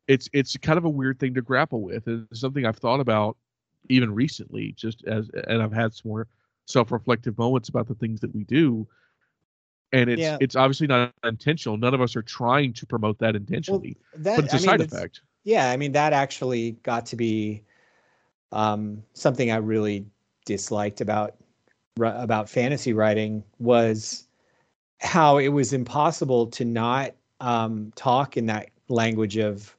S1: it's it's kind of a weird thing to grapple with. It's something I've thought about even recently, just as and I've had some more self-reflective moments about the things that we do. And it's
S2: Yeah.
S1: it's obviously not intentional. None of us are trying to promote that intentionally,
S2: That,
S1: but it's a
S2: I
S1: side
S2: it's-
S1: effect.
S2: Yeah, I mean that actually got to be um, something I really disliked about about fantasy writing was how it was impossible to not um, talk in that language of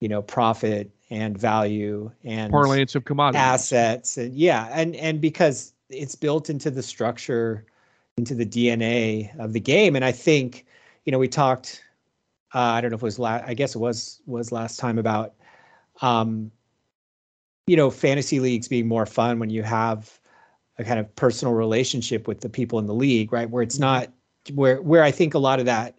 S2: you know profit and value and
S1: Parlance of commodities.
S2: assets and yeah and and because it's built into the structure into the dna of the game and i think you know we talked uh, i don't know if it was last i guess it was was last time about um you know, fantasy leagues being more fun when you have a kind of personal relationship with the people in the league, right? Where it's not where where I think a lot of that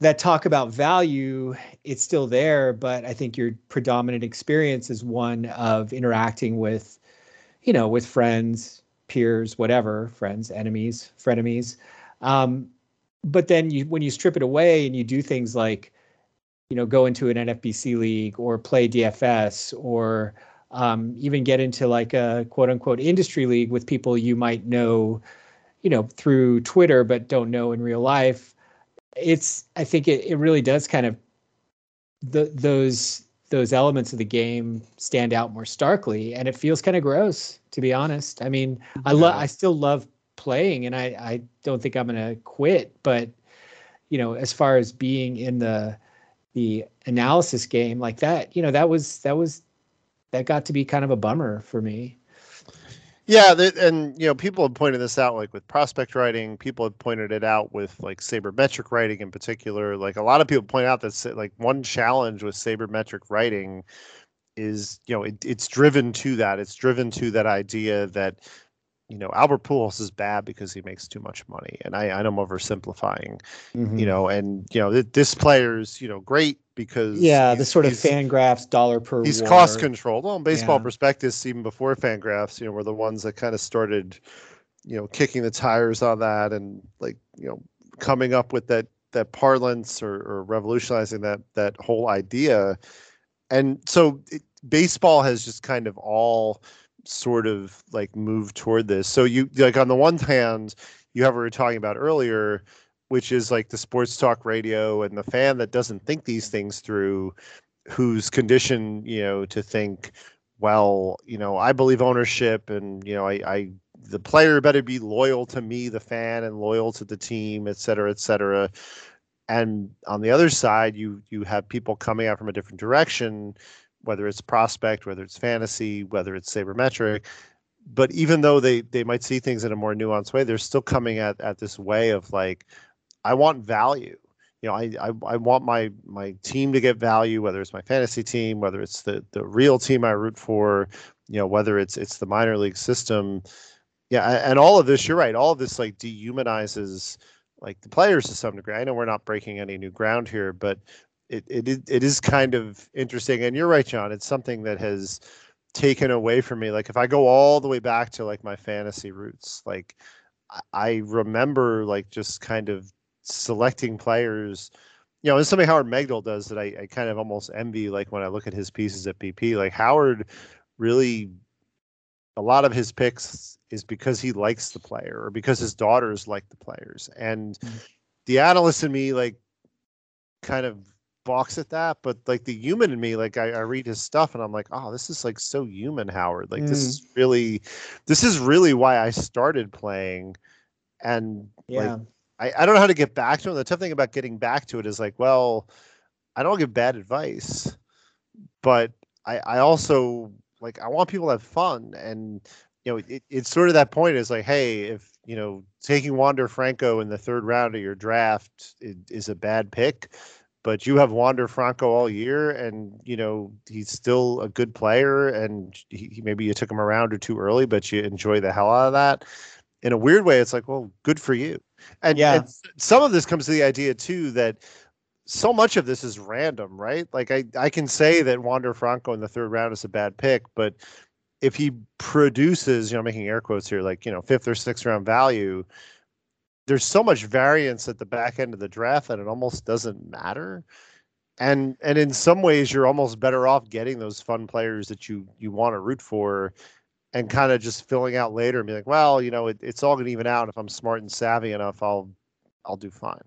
S2: that talk about value, it's still there, but I think your predominant experience is one of interacting with, you know, with friends, peers, whatever, friends, enemies, frenemies. Um, but then you when you strip it away and you do things like, you know, go into an NFBC league or play DFS or um, even get into like a quote unquote industry league with people you might know, you know, through Twitter but don't know in real life. It's I think it, it really does kind of the those those elements of the game stand out more starkly and it feels kind of gross to be honest. I mean, I love I still love playing and I I don't think I'm going to quit, but you know, as far as being in the the analysis game like that, you know, that was that was that got to be kind of a bummer for me.
S3: Yeah, and you know, people have pointed this out, like with prospect writing. People have pointed it out with like sabermetric writing in particular. Like a lot of people point out that like one challenge with sabermetric writing is, you know, it, it's driven to that. It's driven to that idea that you know, Albert Pujols is bad because he makes too much money, and I, I know I'm oversimplifying, mm-hmm. you know, and you know, this player's you know great because
S2: yeah, the sort of Fangraphs dollar per.
S3: He's war. cost controlled. Well, in baseball yeah. prospectus, even before Fangraphs, you know, were the ones that kind of started, you know, kicking the tires on that and like you know coming up with that that parlance or, or revolutionizing that that whole idea, and so it, baseball has just kind of all sort of like move toward this. So you like on the one hand, you have what we were talking about earlier, which is like the sports talk radio and the fan that doesn't think these things through, who's conditioned, you know, to think, well, you know, I believe ownership and you know, I, I the player better be loyal to me, the fan, and loyal to the team, et cetera, et cetera. And on the other side, you you have people coming out from a different direction whether it's prospect, whether it's fantasy, whether it's sabermetric. But even though they they might see things in a more nuanced way, they're still coming at at this way of like, I want value. You know, I, I I want my my team to get value, whether it's my fantasy team, whether it's the the real team I root for, you know, whether it's it's the minor league system. Yeah, and all of this, you're right. All of this like dehumanizes like the players to some degree. I know we're not breaking any new ground here, but it, it it is kind of interesting and you're right john it's something that has taken away from me like if i go all the way back to like my fantasy roots like i remember like just kind of selecting players you know it's something howard megdal does that I, I kind of almost envy like when i look at his pieces at BP like howard really a lot of his picks is because he likes the player or because his daughters like the players and mm-hmm. the analyst in me like kind of balks at that, but like the human in me, like I, I, read his stuff and I'm like, oh, this is like so human, Howard. Like mm. this is really, this is really why I started playing, and yeah, like, I I don't know how to get back to it. The tough thing about getting back to it is like, well, I don't give bad advice, but I I also like I want people to have fun and you know it, it's sort of that point is like hey if you know taking Wander Franco in the third round of your draft is, is a bad pick but you have Wander Franco all year, and you know he's still a good player, and he, maybe you took him around or too early, but you enjoy the hell out of that. In a weird way, it's like, well, good for you. And yeah, and some of this comes to the idea too that so much of this is random, right? Like I, I can say mm-hmm. that Wander Franco in the third round is a bad pick, but if he produces, you know, making air quotes here, like you know, fifth or sixth round value, there's so much variance at the back end of the draft that it almost doesn't matter. And and in some ways you're almost better off getting those fun players that you you want to root for and kind of just filling out later and be like, well, you know, it, it's all gonna even out. If I'm smart and savvy enough, I'll I'll do fine.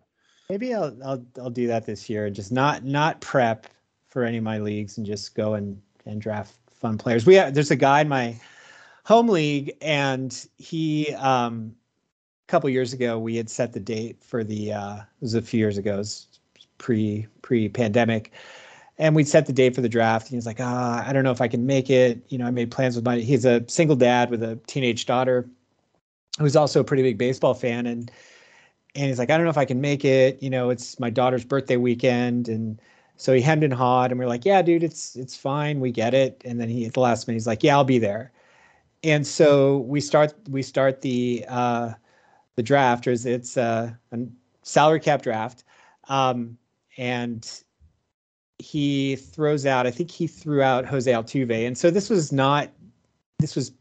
S2: Maybe I'll I'll I'll do that this year just not not prep for any of my leagues and just go and and draft fun players. We have, there's a guy in my home league and he um couple years ago, we had set the date for the. Uh, it was a few years ago, it was pre pre pandemic, and we'd set the date for the draft. And he's like, ah, I don't know if I can make it. You know, I made plans with my. He's a single dad with a teenage daughter, who's also a pretty big baseball fan, and and he's like, I don't know if I can make it. You know, it's my daughter's birthday weekend, and So he hemmed and hawed, and we are like, "Yeah, dude, it's it's fine, we get it." And then he at the last minute, he's like, "Yeah, I'll be there." And so we start we start the uh, the draft, or it's uh, a salary cap draft, um, and he throws out. I think he threw out Jose Altuve, and so this was not. This was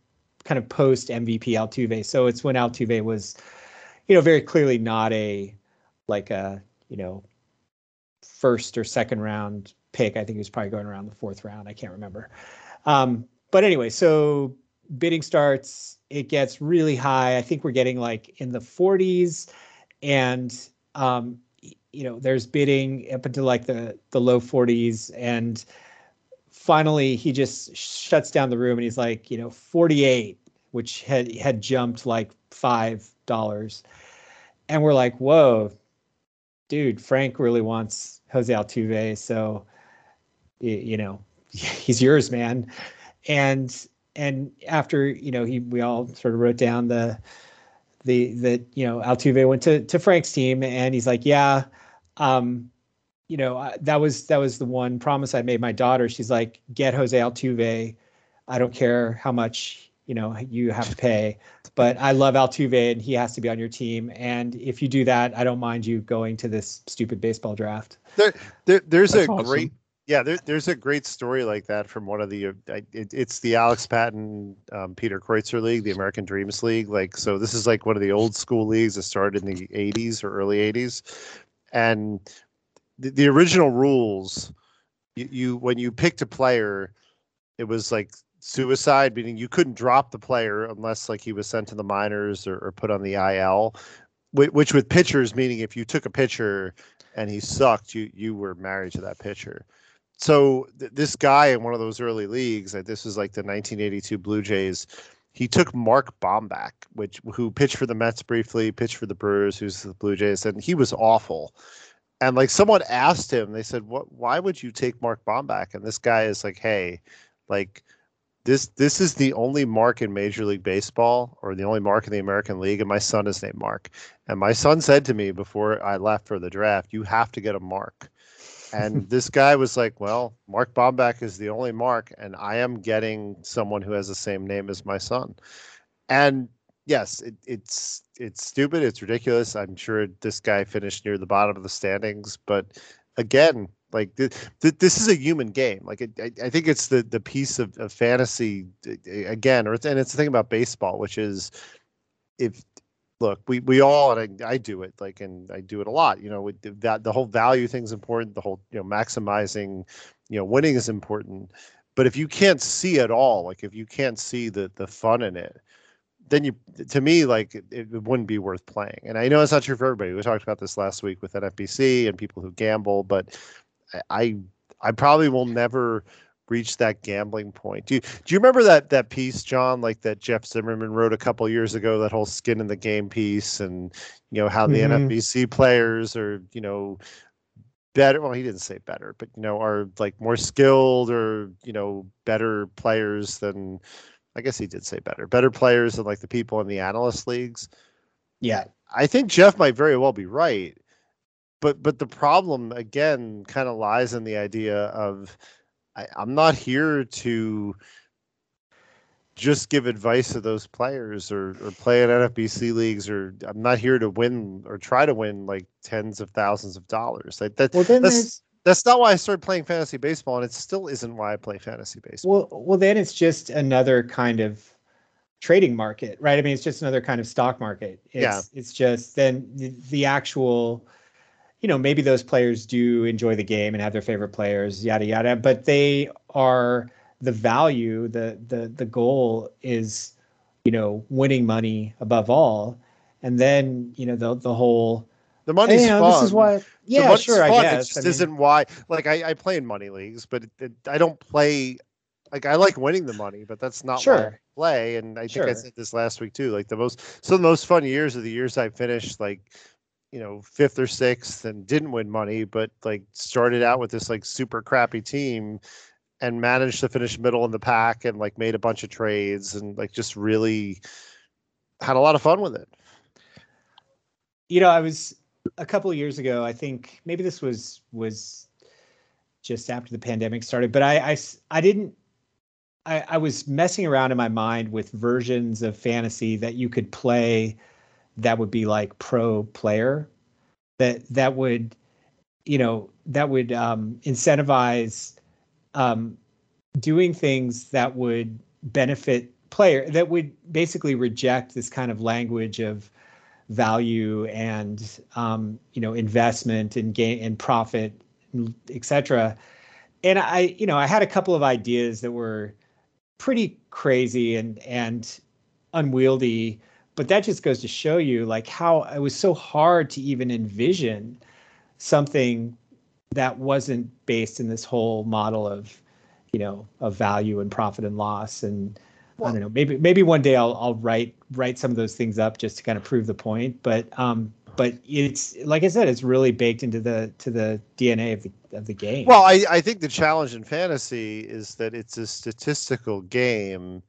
S2: kind of post MVP Altuve, so it's when Altuve was, you know, very clearly not a like a you know first or second round pick. I think he was probably going around the fourth round. I can't remember. Um, but anyway, so bidding starts. It gets really high. I think we're getting like in the 40s, and um, you know, there's bidding up into like the the low 40s, and finally he just shuts down the room and he's like, you know, 48, which had had jumped like five dollars, and we're like, whoa, dude, Frank really wants Jose Altuve. So, you know, he's yours, man. And and after you know he we all sort of wrote down the the that you know Altuve went to to Frank's team and he's like yeah um you know that was that was the one promise I made my daughter. She's like get Jose Altuve. I don't care how much you know you have to pay but I love Altuve and he has to be on your team. And if you do that I don't mind you going to this stupid baseball draft.
S3: There, there there's That's a awesome. great yeah, there, there's a great story like that from one of the. Uh, it, it's the Alex Patton, um, Peter Kreutzer League, the American Dreams League. Like, so this is like one of the old school leagues that started in the '80s or early '80s, and the, the original rules, you, you when you picked a player, it was like suicide, meaning you couldn't drop the player unless like he was sent to the minors or, or put on the IL. Which with pitchers, meaning if you took a pitcher and he sucked, you you were married to that pitcher so th- this guy in one of those early leagues, like this was like the 1982 Blue Jays. He took Mark Bomback, which who pitched for the Mets briefly, pitched for the Brewers, who's the Blue Jays, and he was awful. And like someone asked him, they said, "What? Why would you take Mark Bomback?" And this guy is like, "Hey, like." This this is the only mark in Major League Baseball, or the only mark in the American League, and my son is named Mark. And my son said to me before I left for the draft, "You have to get a mark." And this guy was like, well, Mark Bomback is the only Mark, and I am getting someone who has the same name as my son. And yes, it, it's it's stupid, it's ridiculous. I'm sure this guy finished near the bottom of the standings, but again, like th- th- this is a human game. Like it, I, I, think it's the the piece of, of fantasy again, or it's, and it's the thing about baseball, which is if look, we we all and I, I do it like and I do it a lot. You know, that the whole value thing's important. The whole you know maximizing, you know, winning is important. But if you can't see it all, like if you can't see the the fun in it, then you to me like it, it wouldn't be worth playing. And I know it's not true for everybody. We talked about this last week with NFBC and people who gamble, but I I probably will never reached that gambling point. Do you, do you remember that that piece, John, like that Jeff Zimmerman wrote a couple years ago, that whole skin in the game piece, and you know how the mm-hmm. NFBC players are, you know, better. Well, he didn't say better, but you know, are like more skilled or you know better players than. I guess he did say better, better players than like the people in the analyst leagues.
S2: Yeah,
S3: I think Jeff might very well be right, but but the problem again kind of lies in the idea of I, I'm not here to just give advice to those players or, or play in NFBC leagues or I'm not here to win or try to win like tens of thousands of dollars. Like that, well, that's, that's not why I started playing fantasy baseball and it still isn't why I play fantasy baseball.
S2: Well, well, then it's just another kind of trading market, right? I mean, it's just another kind of stock market. It's, yeah. It's just then the, the actual you know, maybe those players do enjoy the game and have their favorite players, yada yada, but they are the value, the the the goal is, you know, winning money above all. And then, you know, the the whole
S3: the money's hey, you know.
S2: This is why, yeah, sure. Fun. I guess
S3: it just I mean, isn't why. Like I, I play in money leagues, but it, it, I don't play. Like I like winning the money, but that's not sure. why I play. And I think sure. I said this last week too. Like the most, some of the most fun years are the years I finished like you know fifth or sixth and didn't win money but like started out with this like super crappy team and managed to finish middle in the pack and like made a bunch of trades and like just really had a lot of fun with it
S2: you know i was a couple of years ago i think maybe this was was just after the pandemic started. But I I, I didn't. I, I was messing around in my mind with versions of fantasy that you could play that would be like pro player that that would you know that would um, incentivize um, doing things that would benefit player that would basically reject this kind of language of value and um, you know investment and gain and profit etc and i you know i had a couple of ideas that were pretty crazy and and unwieldy but that just goes to show you like how it was so hard to even envision something that wasn't based in this whole model of you know of value and profit and loss. And well, I don't know maybe maybe one day I'll I'll write write some of those things up just to kind of prove the point. But um but it's like I said it's really baked into the to the DNA of the of the game.
S3: Well, I I think the challenge in fantasy is that it's a statistical game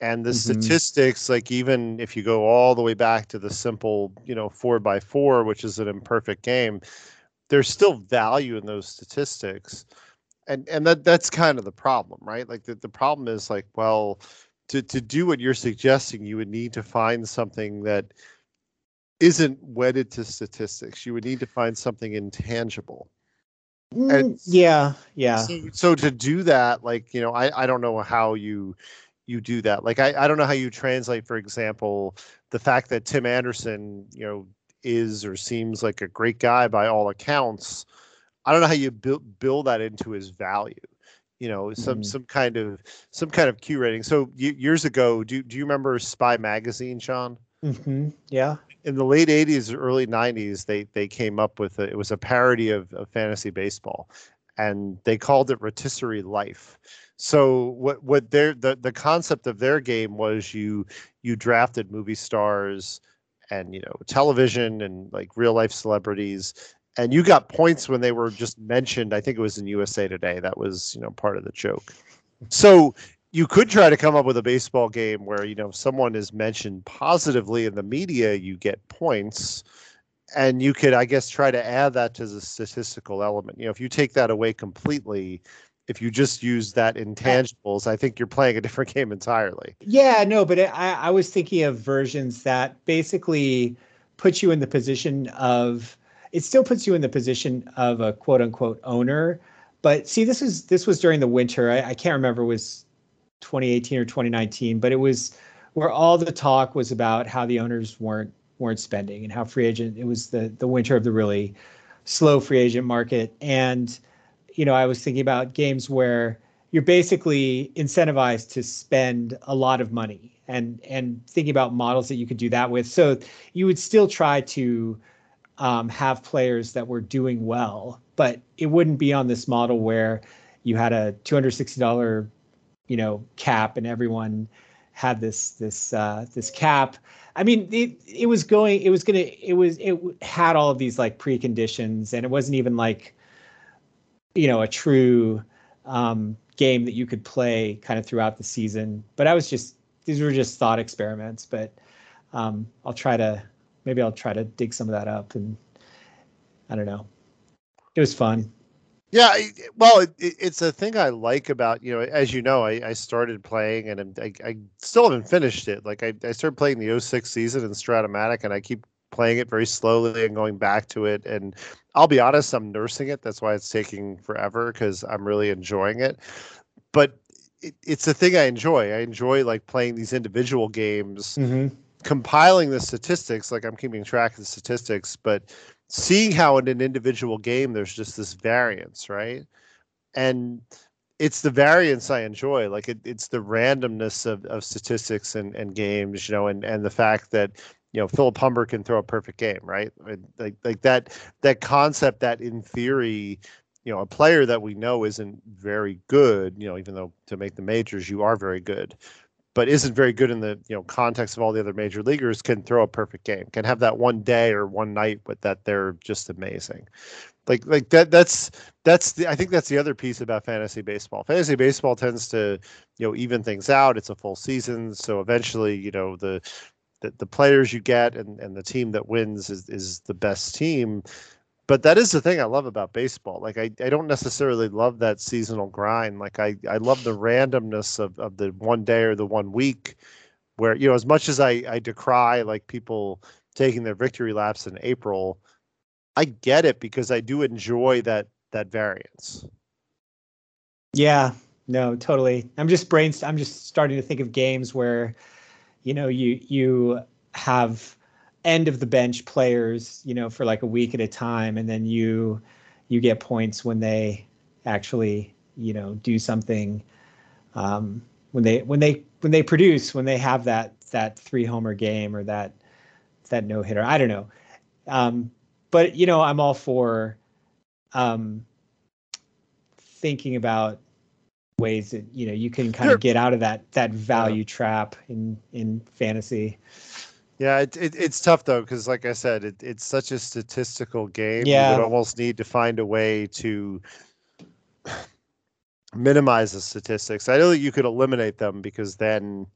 S3: and the mm-hmm. statistics like even if you go all the way back to the simple you know four by four which is an imperfect game there's still value in those statistics. And and that that's kind of the problem right? Like the, the problem is like well to to do what you're suggesting you would need to find something that isn't wedded to statistics. You would need to find something intangible.
S2: Mm, yeah yeah.
S3: So, so to do that like you know i i don't know how you you do that. Like I, I don't know how you translate, for example, the fact that Tim Anderson, you know, is or seems like a great guy by all accounts. I don't know how you build build that into his value. You know, some mm. some kind of some kind of Q rating. So years ago, do do you remember Spy Magazine, Sean?
S2: Mm-hmm. Yeah.
S3: In the late '80s, early '90s, they they came up with a, it was a parody of, of fantasy baseball, and they called it Rotisserie Life. So what what their the the concept of their game was you you drafted movie stars and you know television and like real life celebrities and you got points when they were just mentioned i think it was in usa today that was you know part of the joke. So you could try to come up with a baseball game where you know someone is mentioned positively in the media you get points and you could i guess try to add that to the statistical element you know if you take that away completely if you just use that intangibles, I think you're playing a different game entirely.
S2: Yeah, no, but I, I was thinking of versions that basically put you in the position of it still puts you in the position of a quote unquote owner. But see, this is this was during the winter. I, I can't remember it was 2018 or 2019, but it was where all the talk was about how the owners weren't weren't spending and how free agent it was the the winter of the really slow free agent market and you know, I was thinking about games where you're basically incentivized to spend a lot of money and and thinking about models that you could do that with. So you would still try to um, have players that were doing well, but it wouldn't be on this model where you had a $260 you know cap and everyone had this this uh, this cap. I mean, it it was going, it was gonna, it was it had all of these like preconditions, and it wasn't even like you know a true um, game that you could play kind of throughout the season. But I was just these were just thought experiments. But um, I'll try to maybe I'll try to dig some of that up and I don't know. It was fun.
S3: Yeah, well, it, it's a thing I like about you know, as you know, I, I started playing and I, I still haven't finished it. Like I, I started playing the 06 season in Strat-O-Matic, and I keep playing it very slowly and going back to it. And I'll be honest, I'm nursing it. That's why it's taking forever because I'm really enjoying it. But it, it's a thing I enjoy. I enjoy like playing these individual games, mm-hmm. compiling the statistics. Like I'm keeping track of the statistics, but seeing how in an individual game there's just this variance, right? And it's the variance I enjoy. Like it, it's the randomness of, of statistics and, and games, you know, and, and the fact that you know Philip Humber can throw a perfect game, right? Like like that that concept that in theory, you know, a player that we know isn't very good, you know, even though to make the majors you are very good, but isn't very good in the you know context of all the other major leaguers can throw a perfect game, can have that one day or one night, but that they're just amazing. Like like that that's that's the I think that's the other piece about fantasy baseball. Fantasy baseball tends to you know even things out. It's a full season, so eventually you know the the, the players you get and, and the team that wins is, is the best team. But that is the thing I love about baseball. Like I, I don't necessarily love that seasonal grind. Like I, I love the randomness of, of the one day or the one week where, you know, as much as I, I decry like people taking their victory laps in April, I get it because I do enjoy that that variance.
S2: Yeah, no, totally. I'm just brain I'm just starting to think of games where, you know, you you have end of the bench players, you know, for like a week at a time, and then you you get points when they actually, you know, do something. Um, when they when they when they produce when they have that that three homer game or that that no hitter. I don't know, um, but you know, I'm all for um, thinking about ways that you know you can kind of get out of that that value yeah. trap in in fantasy.
S3: Yeah, it, it, it's tough though because, like I said, it, it's such a statistical game.
S2: Yeah,
S3: you would almost need to find a way to minimize the statistics. I know that you could eliminate them because then,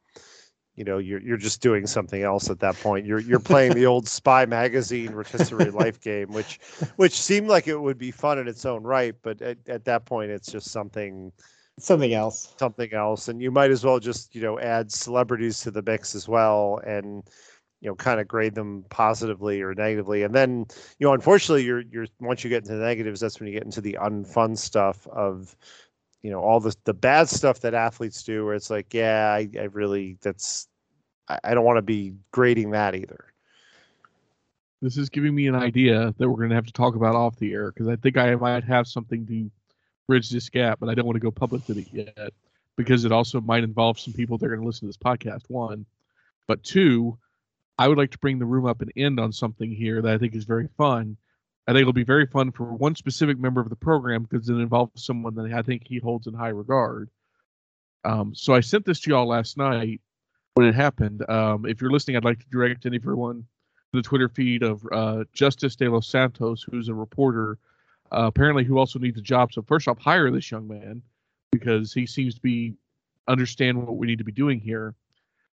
S3: you know, you're you're just doing something else at that point. You're you're playing the old Spy Magazine rotisserie life game, which which seemed like it would be fun in its own right, but at, at that point, it's just something
S2: something else
S3: something else and you might as well just you know add celebrities to the mix as well and you know kind of grade them positively or negatively. And then you know unfortunately you're you're once you get into the negatives that's when you get into the unfun stuff of you know all the the bad stuff that athletes do where it's like yeah i, I really that's I, I don't want to be grading that either.
S1: This is giving me an idea that we're going to have to talk about off the air because i think i might have something to bridge this gap but i don't want to go public with it yet because it also might involve some people that are going to listen to this podcast one. But two I would like to bring the room up and end on something here that I think is very fun. I think it'll be very fun for one specific member of the program because it involves someone that I think he holds in high regard. Um, so I sent this to y'all last night when it happened. Um, if you're listening, I'd like to direct everyone to the Twitter feed of uh, Justice de los Santos, who's a reporter, uh, apparently who also needs a job. So first off, hire this young man because he seems to be understand what we need to be doing here.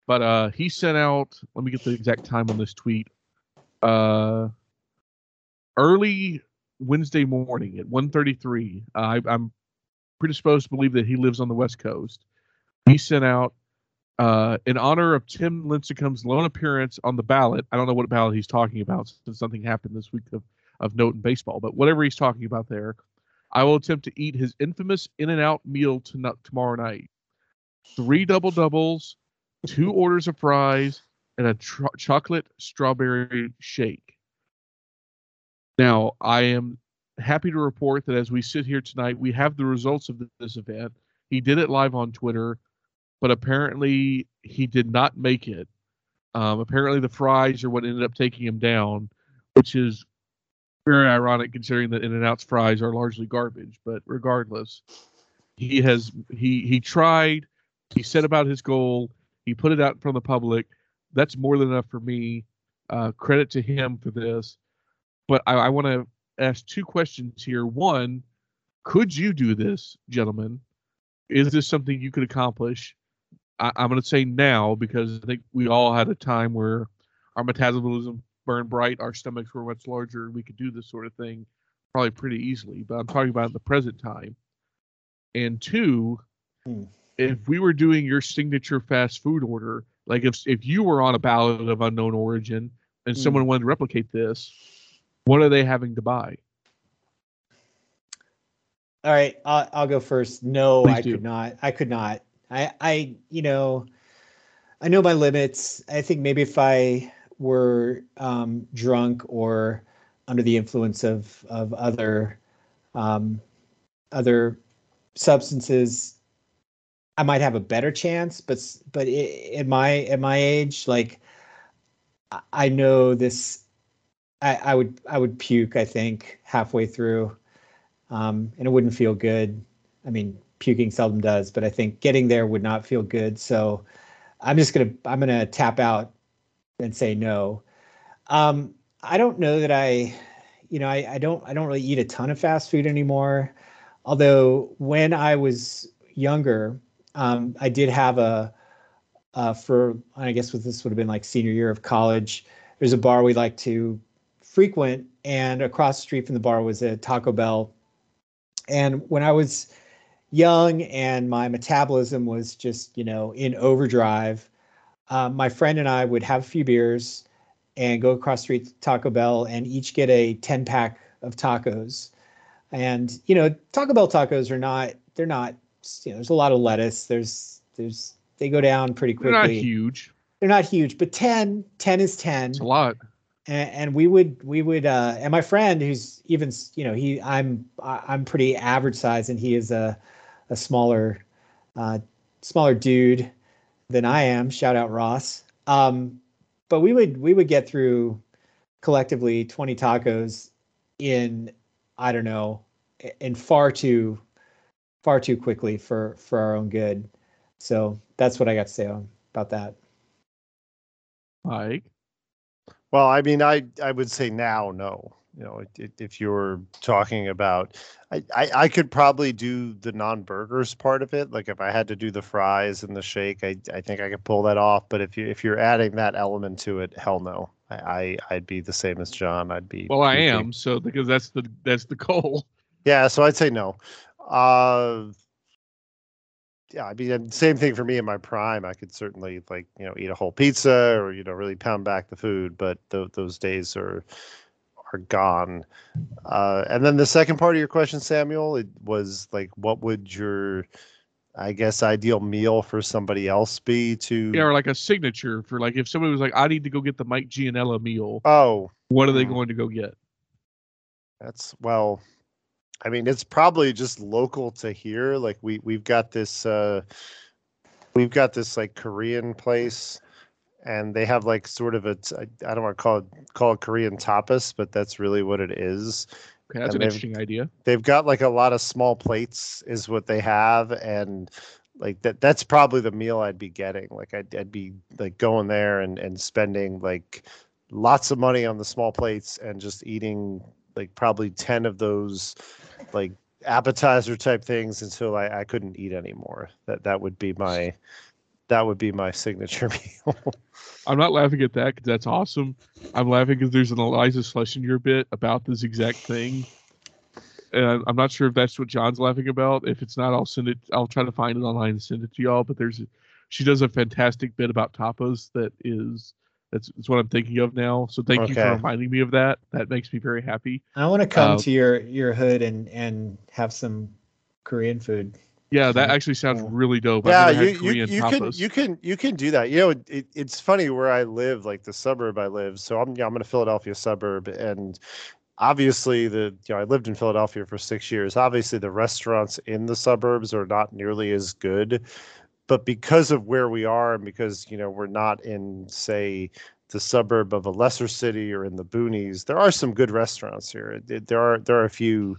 S1: But uh, he sent out. Let me get the exact time on this tweet. Uh, early Wednesday morning at 1:33. Uh, I, I'm predisposed to believe that he lives on the West Coast. He sent out uh, in honor of Tim Lincecum's lone appearance on the ballot. I don't know what ballot he's talking about since something happened this week of, of note in baseball, but whatever he's talking about there, I will attempt to eat his infamous In-N-Out meal to, tomorrow night. Three double doubles, two orders of fries, and a tr- chocolate strawberry shake. Now, I am happy to report that as we sit here tonight, we have the results of this event. He did it live on Twitter, but apparently he did not make it. Um, apparently, the fries are what ended up taking him down, which is very ironic considering that In-N-Out's fries are largely garbage. But regardless, he has he he tried. He set about his goal. He put it out in front of the public. That's more than enough for me. Uh, credit to him for this. But I, I want to ask two questions here. One, could you do this, gentlemen? Is this something you could accomplish? I, am going to say now because I think we all had a time where our metabolism burned bright, our stomachs were much larger, we could do this sort of thing probably pretty easily. But I'm talking about the present time. And two, hmm if we were doing your signature fast food order, like if if you were on a ballot of unknown origin and mm. someone wanted to replicate this, what are they having to buy?
S2: All right, I'll, I'll go first. No, Please I do. could not. I could not. I I you know, I know my limits. I think maybe if I were um, drunk or under the influence of of other um, other substances, I might have a better chance, but but at my at my age, like I know this, I, I would I would puke. I think halfway through, um, and it wouldn't feel good. I mean, puking seldom does, but I think getting there would not feel good. So I'm just gonna I'm gonna tap out and say no. Um, I don't know that I, you know, I, I don't I don't really eat a ton of fast food anymore. Although when I was younger, um, I did have a uh, for I guess what this would have been like senior year of college. There's a bar we like to frequent, and across the street from the bar was a Taco Bell. And when I was young and my metabolism was just, you know, in overdrive, uh, my friend and I would have a few beers and go across the street to Taco Bell and each get a 10 pack of tacos. And, you know, Taco Bell tacos are not, they're not, you know, there's a lot of lettuce. There's, there's, they go down pretty quickly.
S1: They're not huge.
S2: They're not huge, but 10, 10 is 10
S1: It's a lot.
S2: and, and we would we would uh and my friend who's even you know he i'm i'm pretty average size and he is a a smaller uh smaller dude than i am shout out ross um but we would we would get through collectively 20 tacos in i don't know in far too far too quickly for for our own good so that's what i got to say on, about that
S1: Mike.
S3: Well, I mean, I I would say now, no. You know, it, it, if you're talking about, I, I I could probably do the non-burgers part of it. Like if I had to do the fries and the shake, I I think I could pull that off. But if you if you're adding that element to it, hell no. I, I I'd be the same as Jon. I'd be.
S1: Well, I am so because that's the that's the goal.
S3: Yeah, so I'd say no. Uh, yeah, I mean, same thing for me in my prime. I could certainly like you know eat a whole pizza or you know really pound back the food, but th- those days are are gone. Uh, and then the second part of your question, Samuel, it was like, what would your I guess ideal meal for somebody else be to?
S1: Yeah, or like a signature for like if somebody was like, I need to go get the Mike Gianella meal.
S3: Oh,
S1: What are they
S3: Hmm.
S1: going to go get?
S3: That's well, I mean, it's probably just local to here. Like we we've got this uh we've got this like Korean place and they have like sort of a I I don't want to call it call it Korean tapas, but that's really what it is.
S1: Okay, that's
S3: And
S1: an interesting idea.
S3: They've got like a lot of small plates is what they have and like that that's probably the meal I'd be getting. Like I'd I'd be like going there and and spending like lots of money on the small plates and just eating like probably 10 of those like appetizer type things until I, I couldn't eat anymore. That that would be my that would be my signature meal.
S1: I'm not laughing at that because that's awesome. I'm laughing because there's an Iliza Shlesinger bit about this exact thing. And I'm not sure if that's what Jon's laughing about. If it's not, I'll send it. I'll try to find it online and send it to y'all. But there's, she does a fantastic bit about tapas that is, that's, that's what I'm thinking of now. So thank you for reminding me of that. That makes me very happy.
S2: I want to come
S1: Uh,
S2: to your your hood and and have some Korean food.
S1: Yeah, that actually sounds
S2: Yeah.
S1: really dope.
S3: yeah, you, you, you can you can you can do that. You know, it, it's funny where I live, like the suburb I live. So I'm yeah, I'm in a Philadelphia suburb, and obviously the you know I lived in Philadelphia for six years. Obviously, the restaurants in the suburbs are not nearly as good, but because of where we are, and because you know we're not in say the suburb of a lesser city or in the boonies, there are some good restaurants here. There are there are a few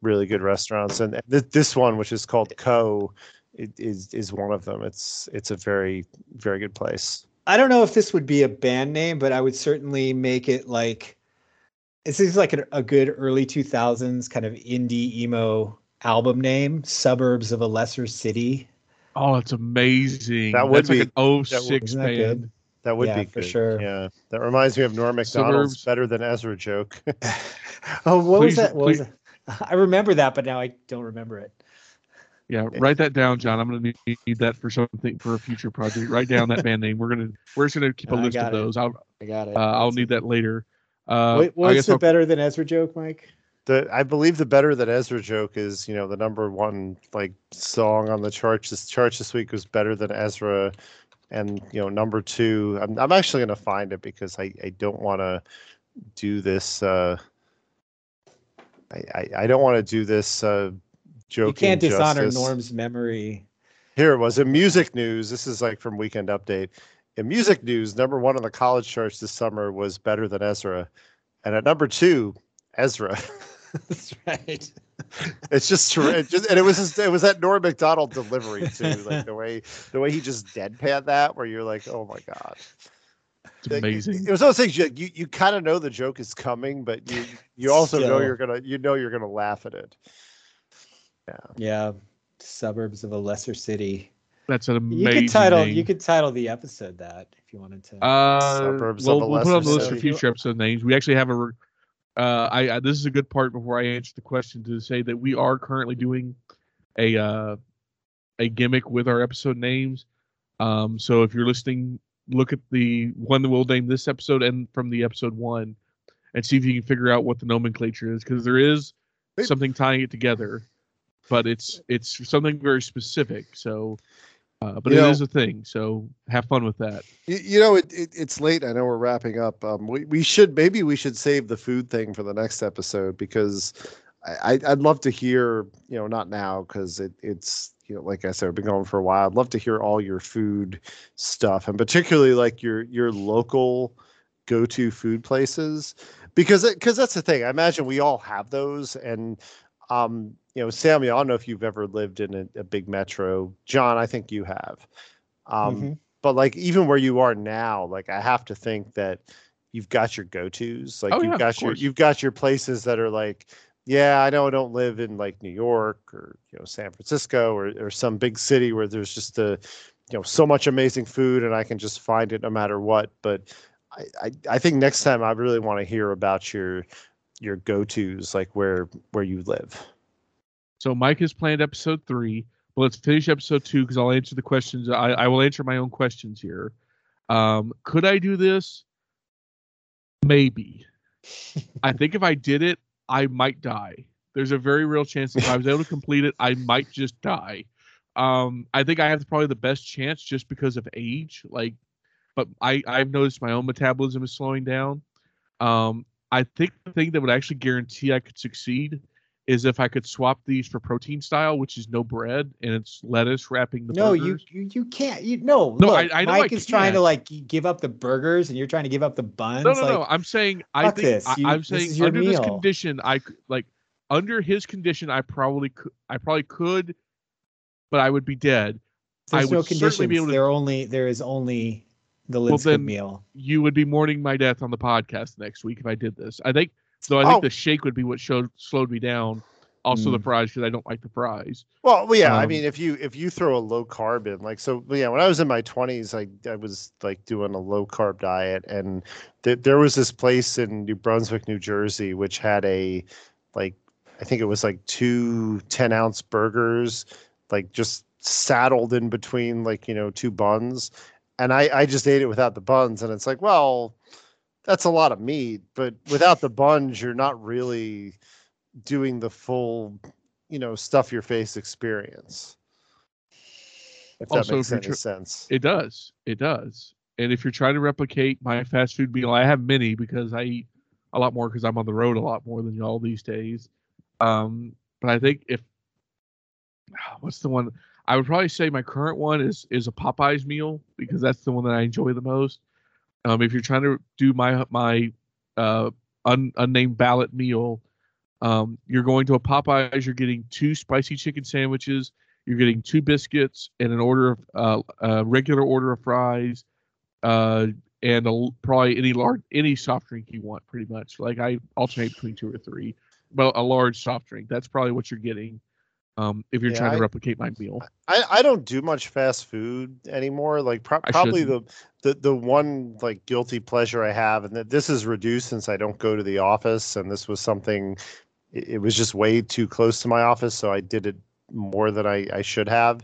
S3: really good restaurants, and th- this one, which is called Co it is is one of them. It's it's a very very good place.
S2: I don't know if this would be a band name, but I would certainly make it like this is like a, a good early 2000s kind of indie emo album name, Suburbs of a Lesser City.
S1: Oh, it's amazing.
S3: That would
S1: That's like
S3: be-
S1: an
S3: would-
S1: 06
S2: Isn't that
S1: band.
S2: good?
S3: That would
S2: Yeah,
S3: be
S2: for sure.
S3: Yeah, that reminds me of Norm Macdonald's
S1: Suburbs.
S3: "Better Than Ezra" joke.
S2: Oh, what
S1: Please-
S2: was that? What was that? I remember that, but now I don't remember it.
S1: Yeah, write that down, Jon. I'm gonna need, need that for something for a future project. Write down that band name. We're gonna we're just gonna keep a
S2: I
S1: list of
S2: it.
S1: those. I'll
S2: I got it.
S1: uh, I'll need that later. Uh,
S2: What,
S1: I
S2: what's
S1: guess
S2: the
S1: I'll-
S2: better than Ezra joke, Mike?
S3: The I believe the "Better Than Ezra" joke is you know the number one like song on the charts. This charts this week was "Better Than Ezra," and you know number two. I'm I'm actually gonna find it because I I don't want to do this. uh I, I, I don't want to do this uh joking
S2: You can't dishonor. Norm's memory.
S3: Here it was in music news. This is like from Weekend Update. In music news, number one on the college charts this summer was Better Than Ezra. And at number two, Ezra.
S2: That's right.
S3: it's just, it just and it was just, it was that Norm Macdonald delivery too, like the way the way he just deadpan that, where you're like, oh my god,
S1: it's
S3: Like,
S1: amazing.
S3: It was those things you you, you kind of know the joke is coming, but you you also know you're gonna you know you're gonna laugh at it.
S2: Yeah. Yeah. Suburbs of a lesser city.
S1: That's an amazing.
S2: You could title
S1: name.
S2: you could title the episode that if you wanted to.
S1: Uh,
S3: Suburbs
S1: well,
S3: of a
S1: we'll put on the list for future episode names. We actually have a. Uh, I, I this is a good part before I answer the question to say that we are currently doing a uh, a gimmick with our episode names. Um, so if you're listening, look at the one that we'll name this episode and from the episode one, and see if you can figure out what the nomenclature is because there is something tying it together, but it's it's something very specific. So. Uh, but
S3: You
S1: it
S3: know-
S1: is a thing, so have fun with that.
S3: You, you know, it, it, it's late. I know we're wrapping up. Um, we, we should maybe we should save the food thing for the next episode because I, I'd love to hear. You know, not now because it, it's you know, like I said, we've been going for a while. I'd love to hear all your food stuff and particularly like your your local go to food places because because that's the thing. I imagine we all have those and. Um, you know, Sammy, I don't know if you've ever lived in a, a big metro. Jon, I think you have. Um,
S2: Mhm.
S3: but like even where you are now like i have to think that you've got your go-to's like
S1: Oh,
S3: you've
S1: yeah,
S3: got your you've got your places that are like yeah i know i don't live in like new york or you know san francisco or, or some big city where there's just a you know so much amazing food and i can just find it no matter what but i i, I think next time i really want to hear about your your go-to's like where where you live
S1: So Mike has planned episode three. but let's finish episode two because I'll answer the questions. I, I will answer my own questions here. Um, could I do this? Maybe. I think if I did it, I might die. There's a very real chance that if I was able to complete it, I might just die. Um, I think I have probably the best chance just because of age. Like, but I I've noticed my own metabolism is slowing down. Um, I think the thing that would actually guarantee I could succeed is if I could swap these for protein style, which is no bread and it's lettuce wrapping the
S2: no, you,
S1: burgers.
S2: you you can't. You no.
S1: No,
S2: look,
S1: I- I know I
S2: Mike is trying to like give up the burgers, and you're trying to give up the buns.
S1: No, no,
S2: like,
S1: no. I'm saying I think
S2: this.
S1: I,
S2: You-
S1: I'm
S2: this
S1: saying under this condition, I like under his condition, I probably could. I probably could, but I would be dead. I
S2: There's no
S1: would certainly
S2: conditions.
S1: be able to-
S2: There only there is only the
S1: Well, then-
S2: meal.
S1: You would be mourning my death on the podcast next week if I did this. I think. So I think
S3: Oh.
S1: the shake would be what showed slowed me down. Also the
S2: Mm.
S1: fries because I don't like the fries.
S3: Well, well, yeah. I
S1: Um,
S3: mean, if you if you throw a low carb in, like so, yeah. When I was in my twenties, I I was like doing a low carb diet, and th- there was this place in New Brunswick, New Jersey, which had a like I think it was like two 10 ounce burgers, like just saddled in between like you know two buns, and I I just ate it without the buns, and it's like, well, that's a lot of meat, but without the buns, you're not really doing the full, you know, stuff your face experience. If that
S1: Also,
S3: makes any
S1: tr-
S3: sense.
S1: It does. It does. And if you're trying to replicate my fast food meal, I have many because I eat a lot more because I'm on the road a lot more than y'all these days. Um, but I think if what's the one I would probably say my current one is is a Popeyes meal because that's the one that I enjoy the most. Um, if you're trying to do my my uh, un, unnamed ballot meal, um, you're going to a Popeyes. You're getting two spicy chicken sandwiches. You're getting two biscuits and an order of uh, a regular order of fries, uh, and a, probably any large any soft drink you want. Pretty much, like I alternate between two or three, but a large soft drink. That's probably what you're getting. Um, if you're
S3: Yeah,
S1: trying to
S3: I-
S1: replicate my meal,
S3: I, I don't do much fast food anymore. Like pro- probably the, the the one like guilty pleasure I have, and that this is reduced since I don't go to the office, and this was something. It, it was just way too close to my office, so I did it more than I, I should have.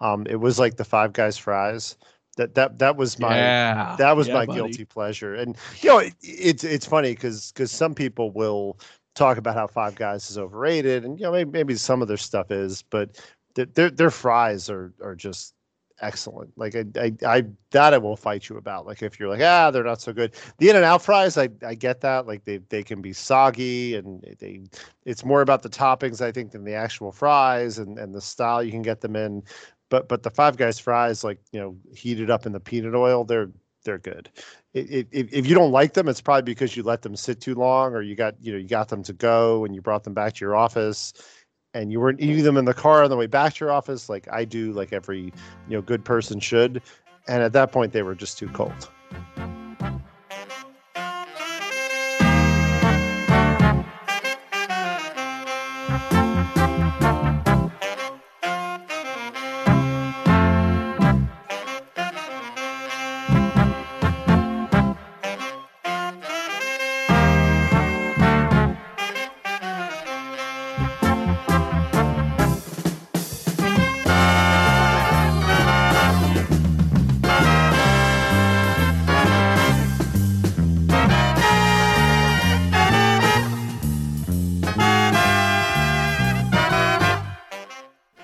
S3: Um, it was like the Five Guys fries. That that that was my
S1: yeah,
S3: that was
S1: yeah,
S3: my
S1: buddy.
S3: guilty pleasure and you know it, it's it's funny because because some people will talk about how five guys is overrated and you know maybe, maybe some of their stuff is but their their fries are are just excellent. Like I, I i that i will fight you about. Like if you're like ah they're not so good. The In-N-Out fries i i get that. Like they they can be soggy and they it's more about the toppings i think than the actual fries and and the style you can get them in. But but the five guys fries like you know heated up in the peanut oil they're they're good. If, if you don't like them it's probably because you let them sit too long or you got you know you got them to go and you brought them back to your office and you weren't eating them in the car on the way back to your office like i do like every you know good person should. And at that point they were just too cold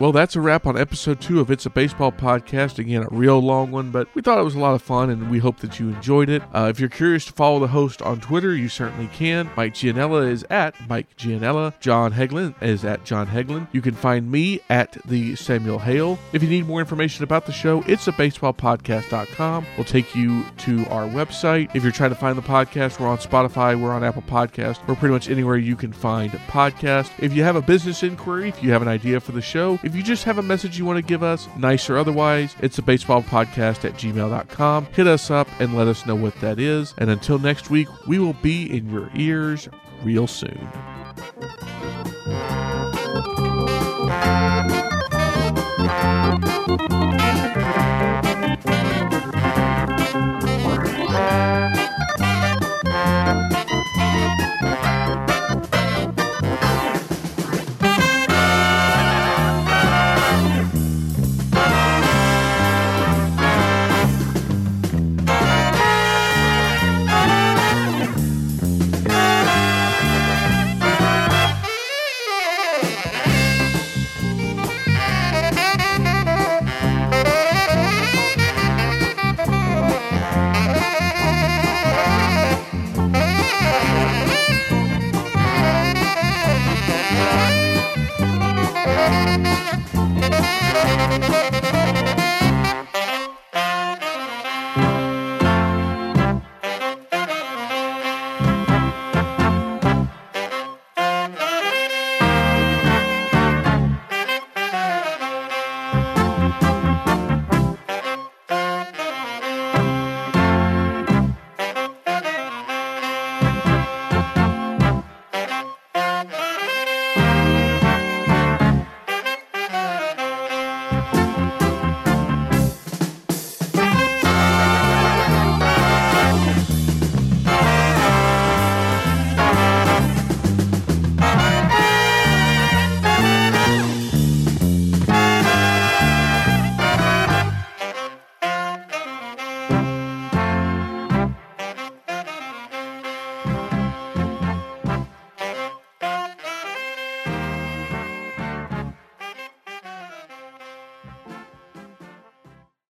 S1: Well, that's a wrap on episode two of It's a Baseball podcast. Again, a real long one, but we thought it was a lot of fun and we hope that you enjoyed it. Uh, if you're curious to follow the host on Twitter, you certainly can. Mike Gianella is at Mike Gianella. Jon Hegglund is at Jon Hegglund. You can find me at the Samuel Hale. If you need more information about the show, it's a baseball baseballpodcast.com. We'll take you to our website. If you're trying to find the podcast, we're on Spotify, we're on Apple Podcast, we're pretty much anywhere you can find a podcast. If you have a business inquiry, if you have an idea for the show, if you just have a message you want to give us, nice or otherwise, it's a baseball podcast at gmail.com. Hit us up and let us know what that is. And until next week, we will be in your ears real soon.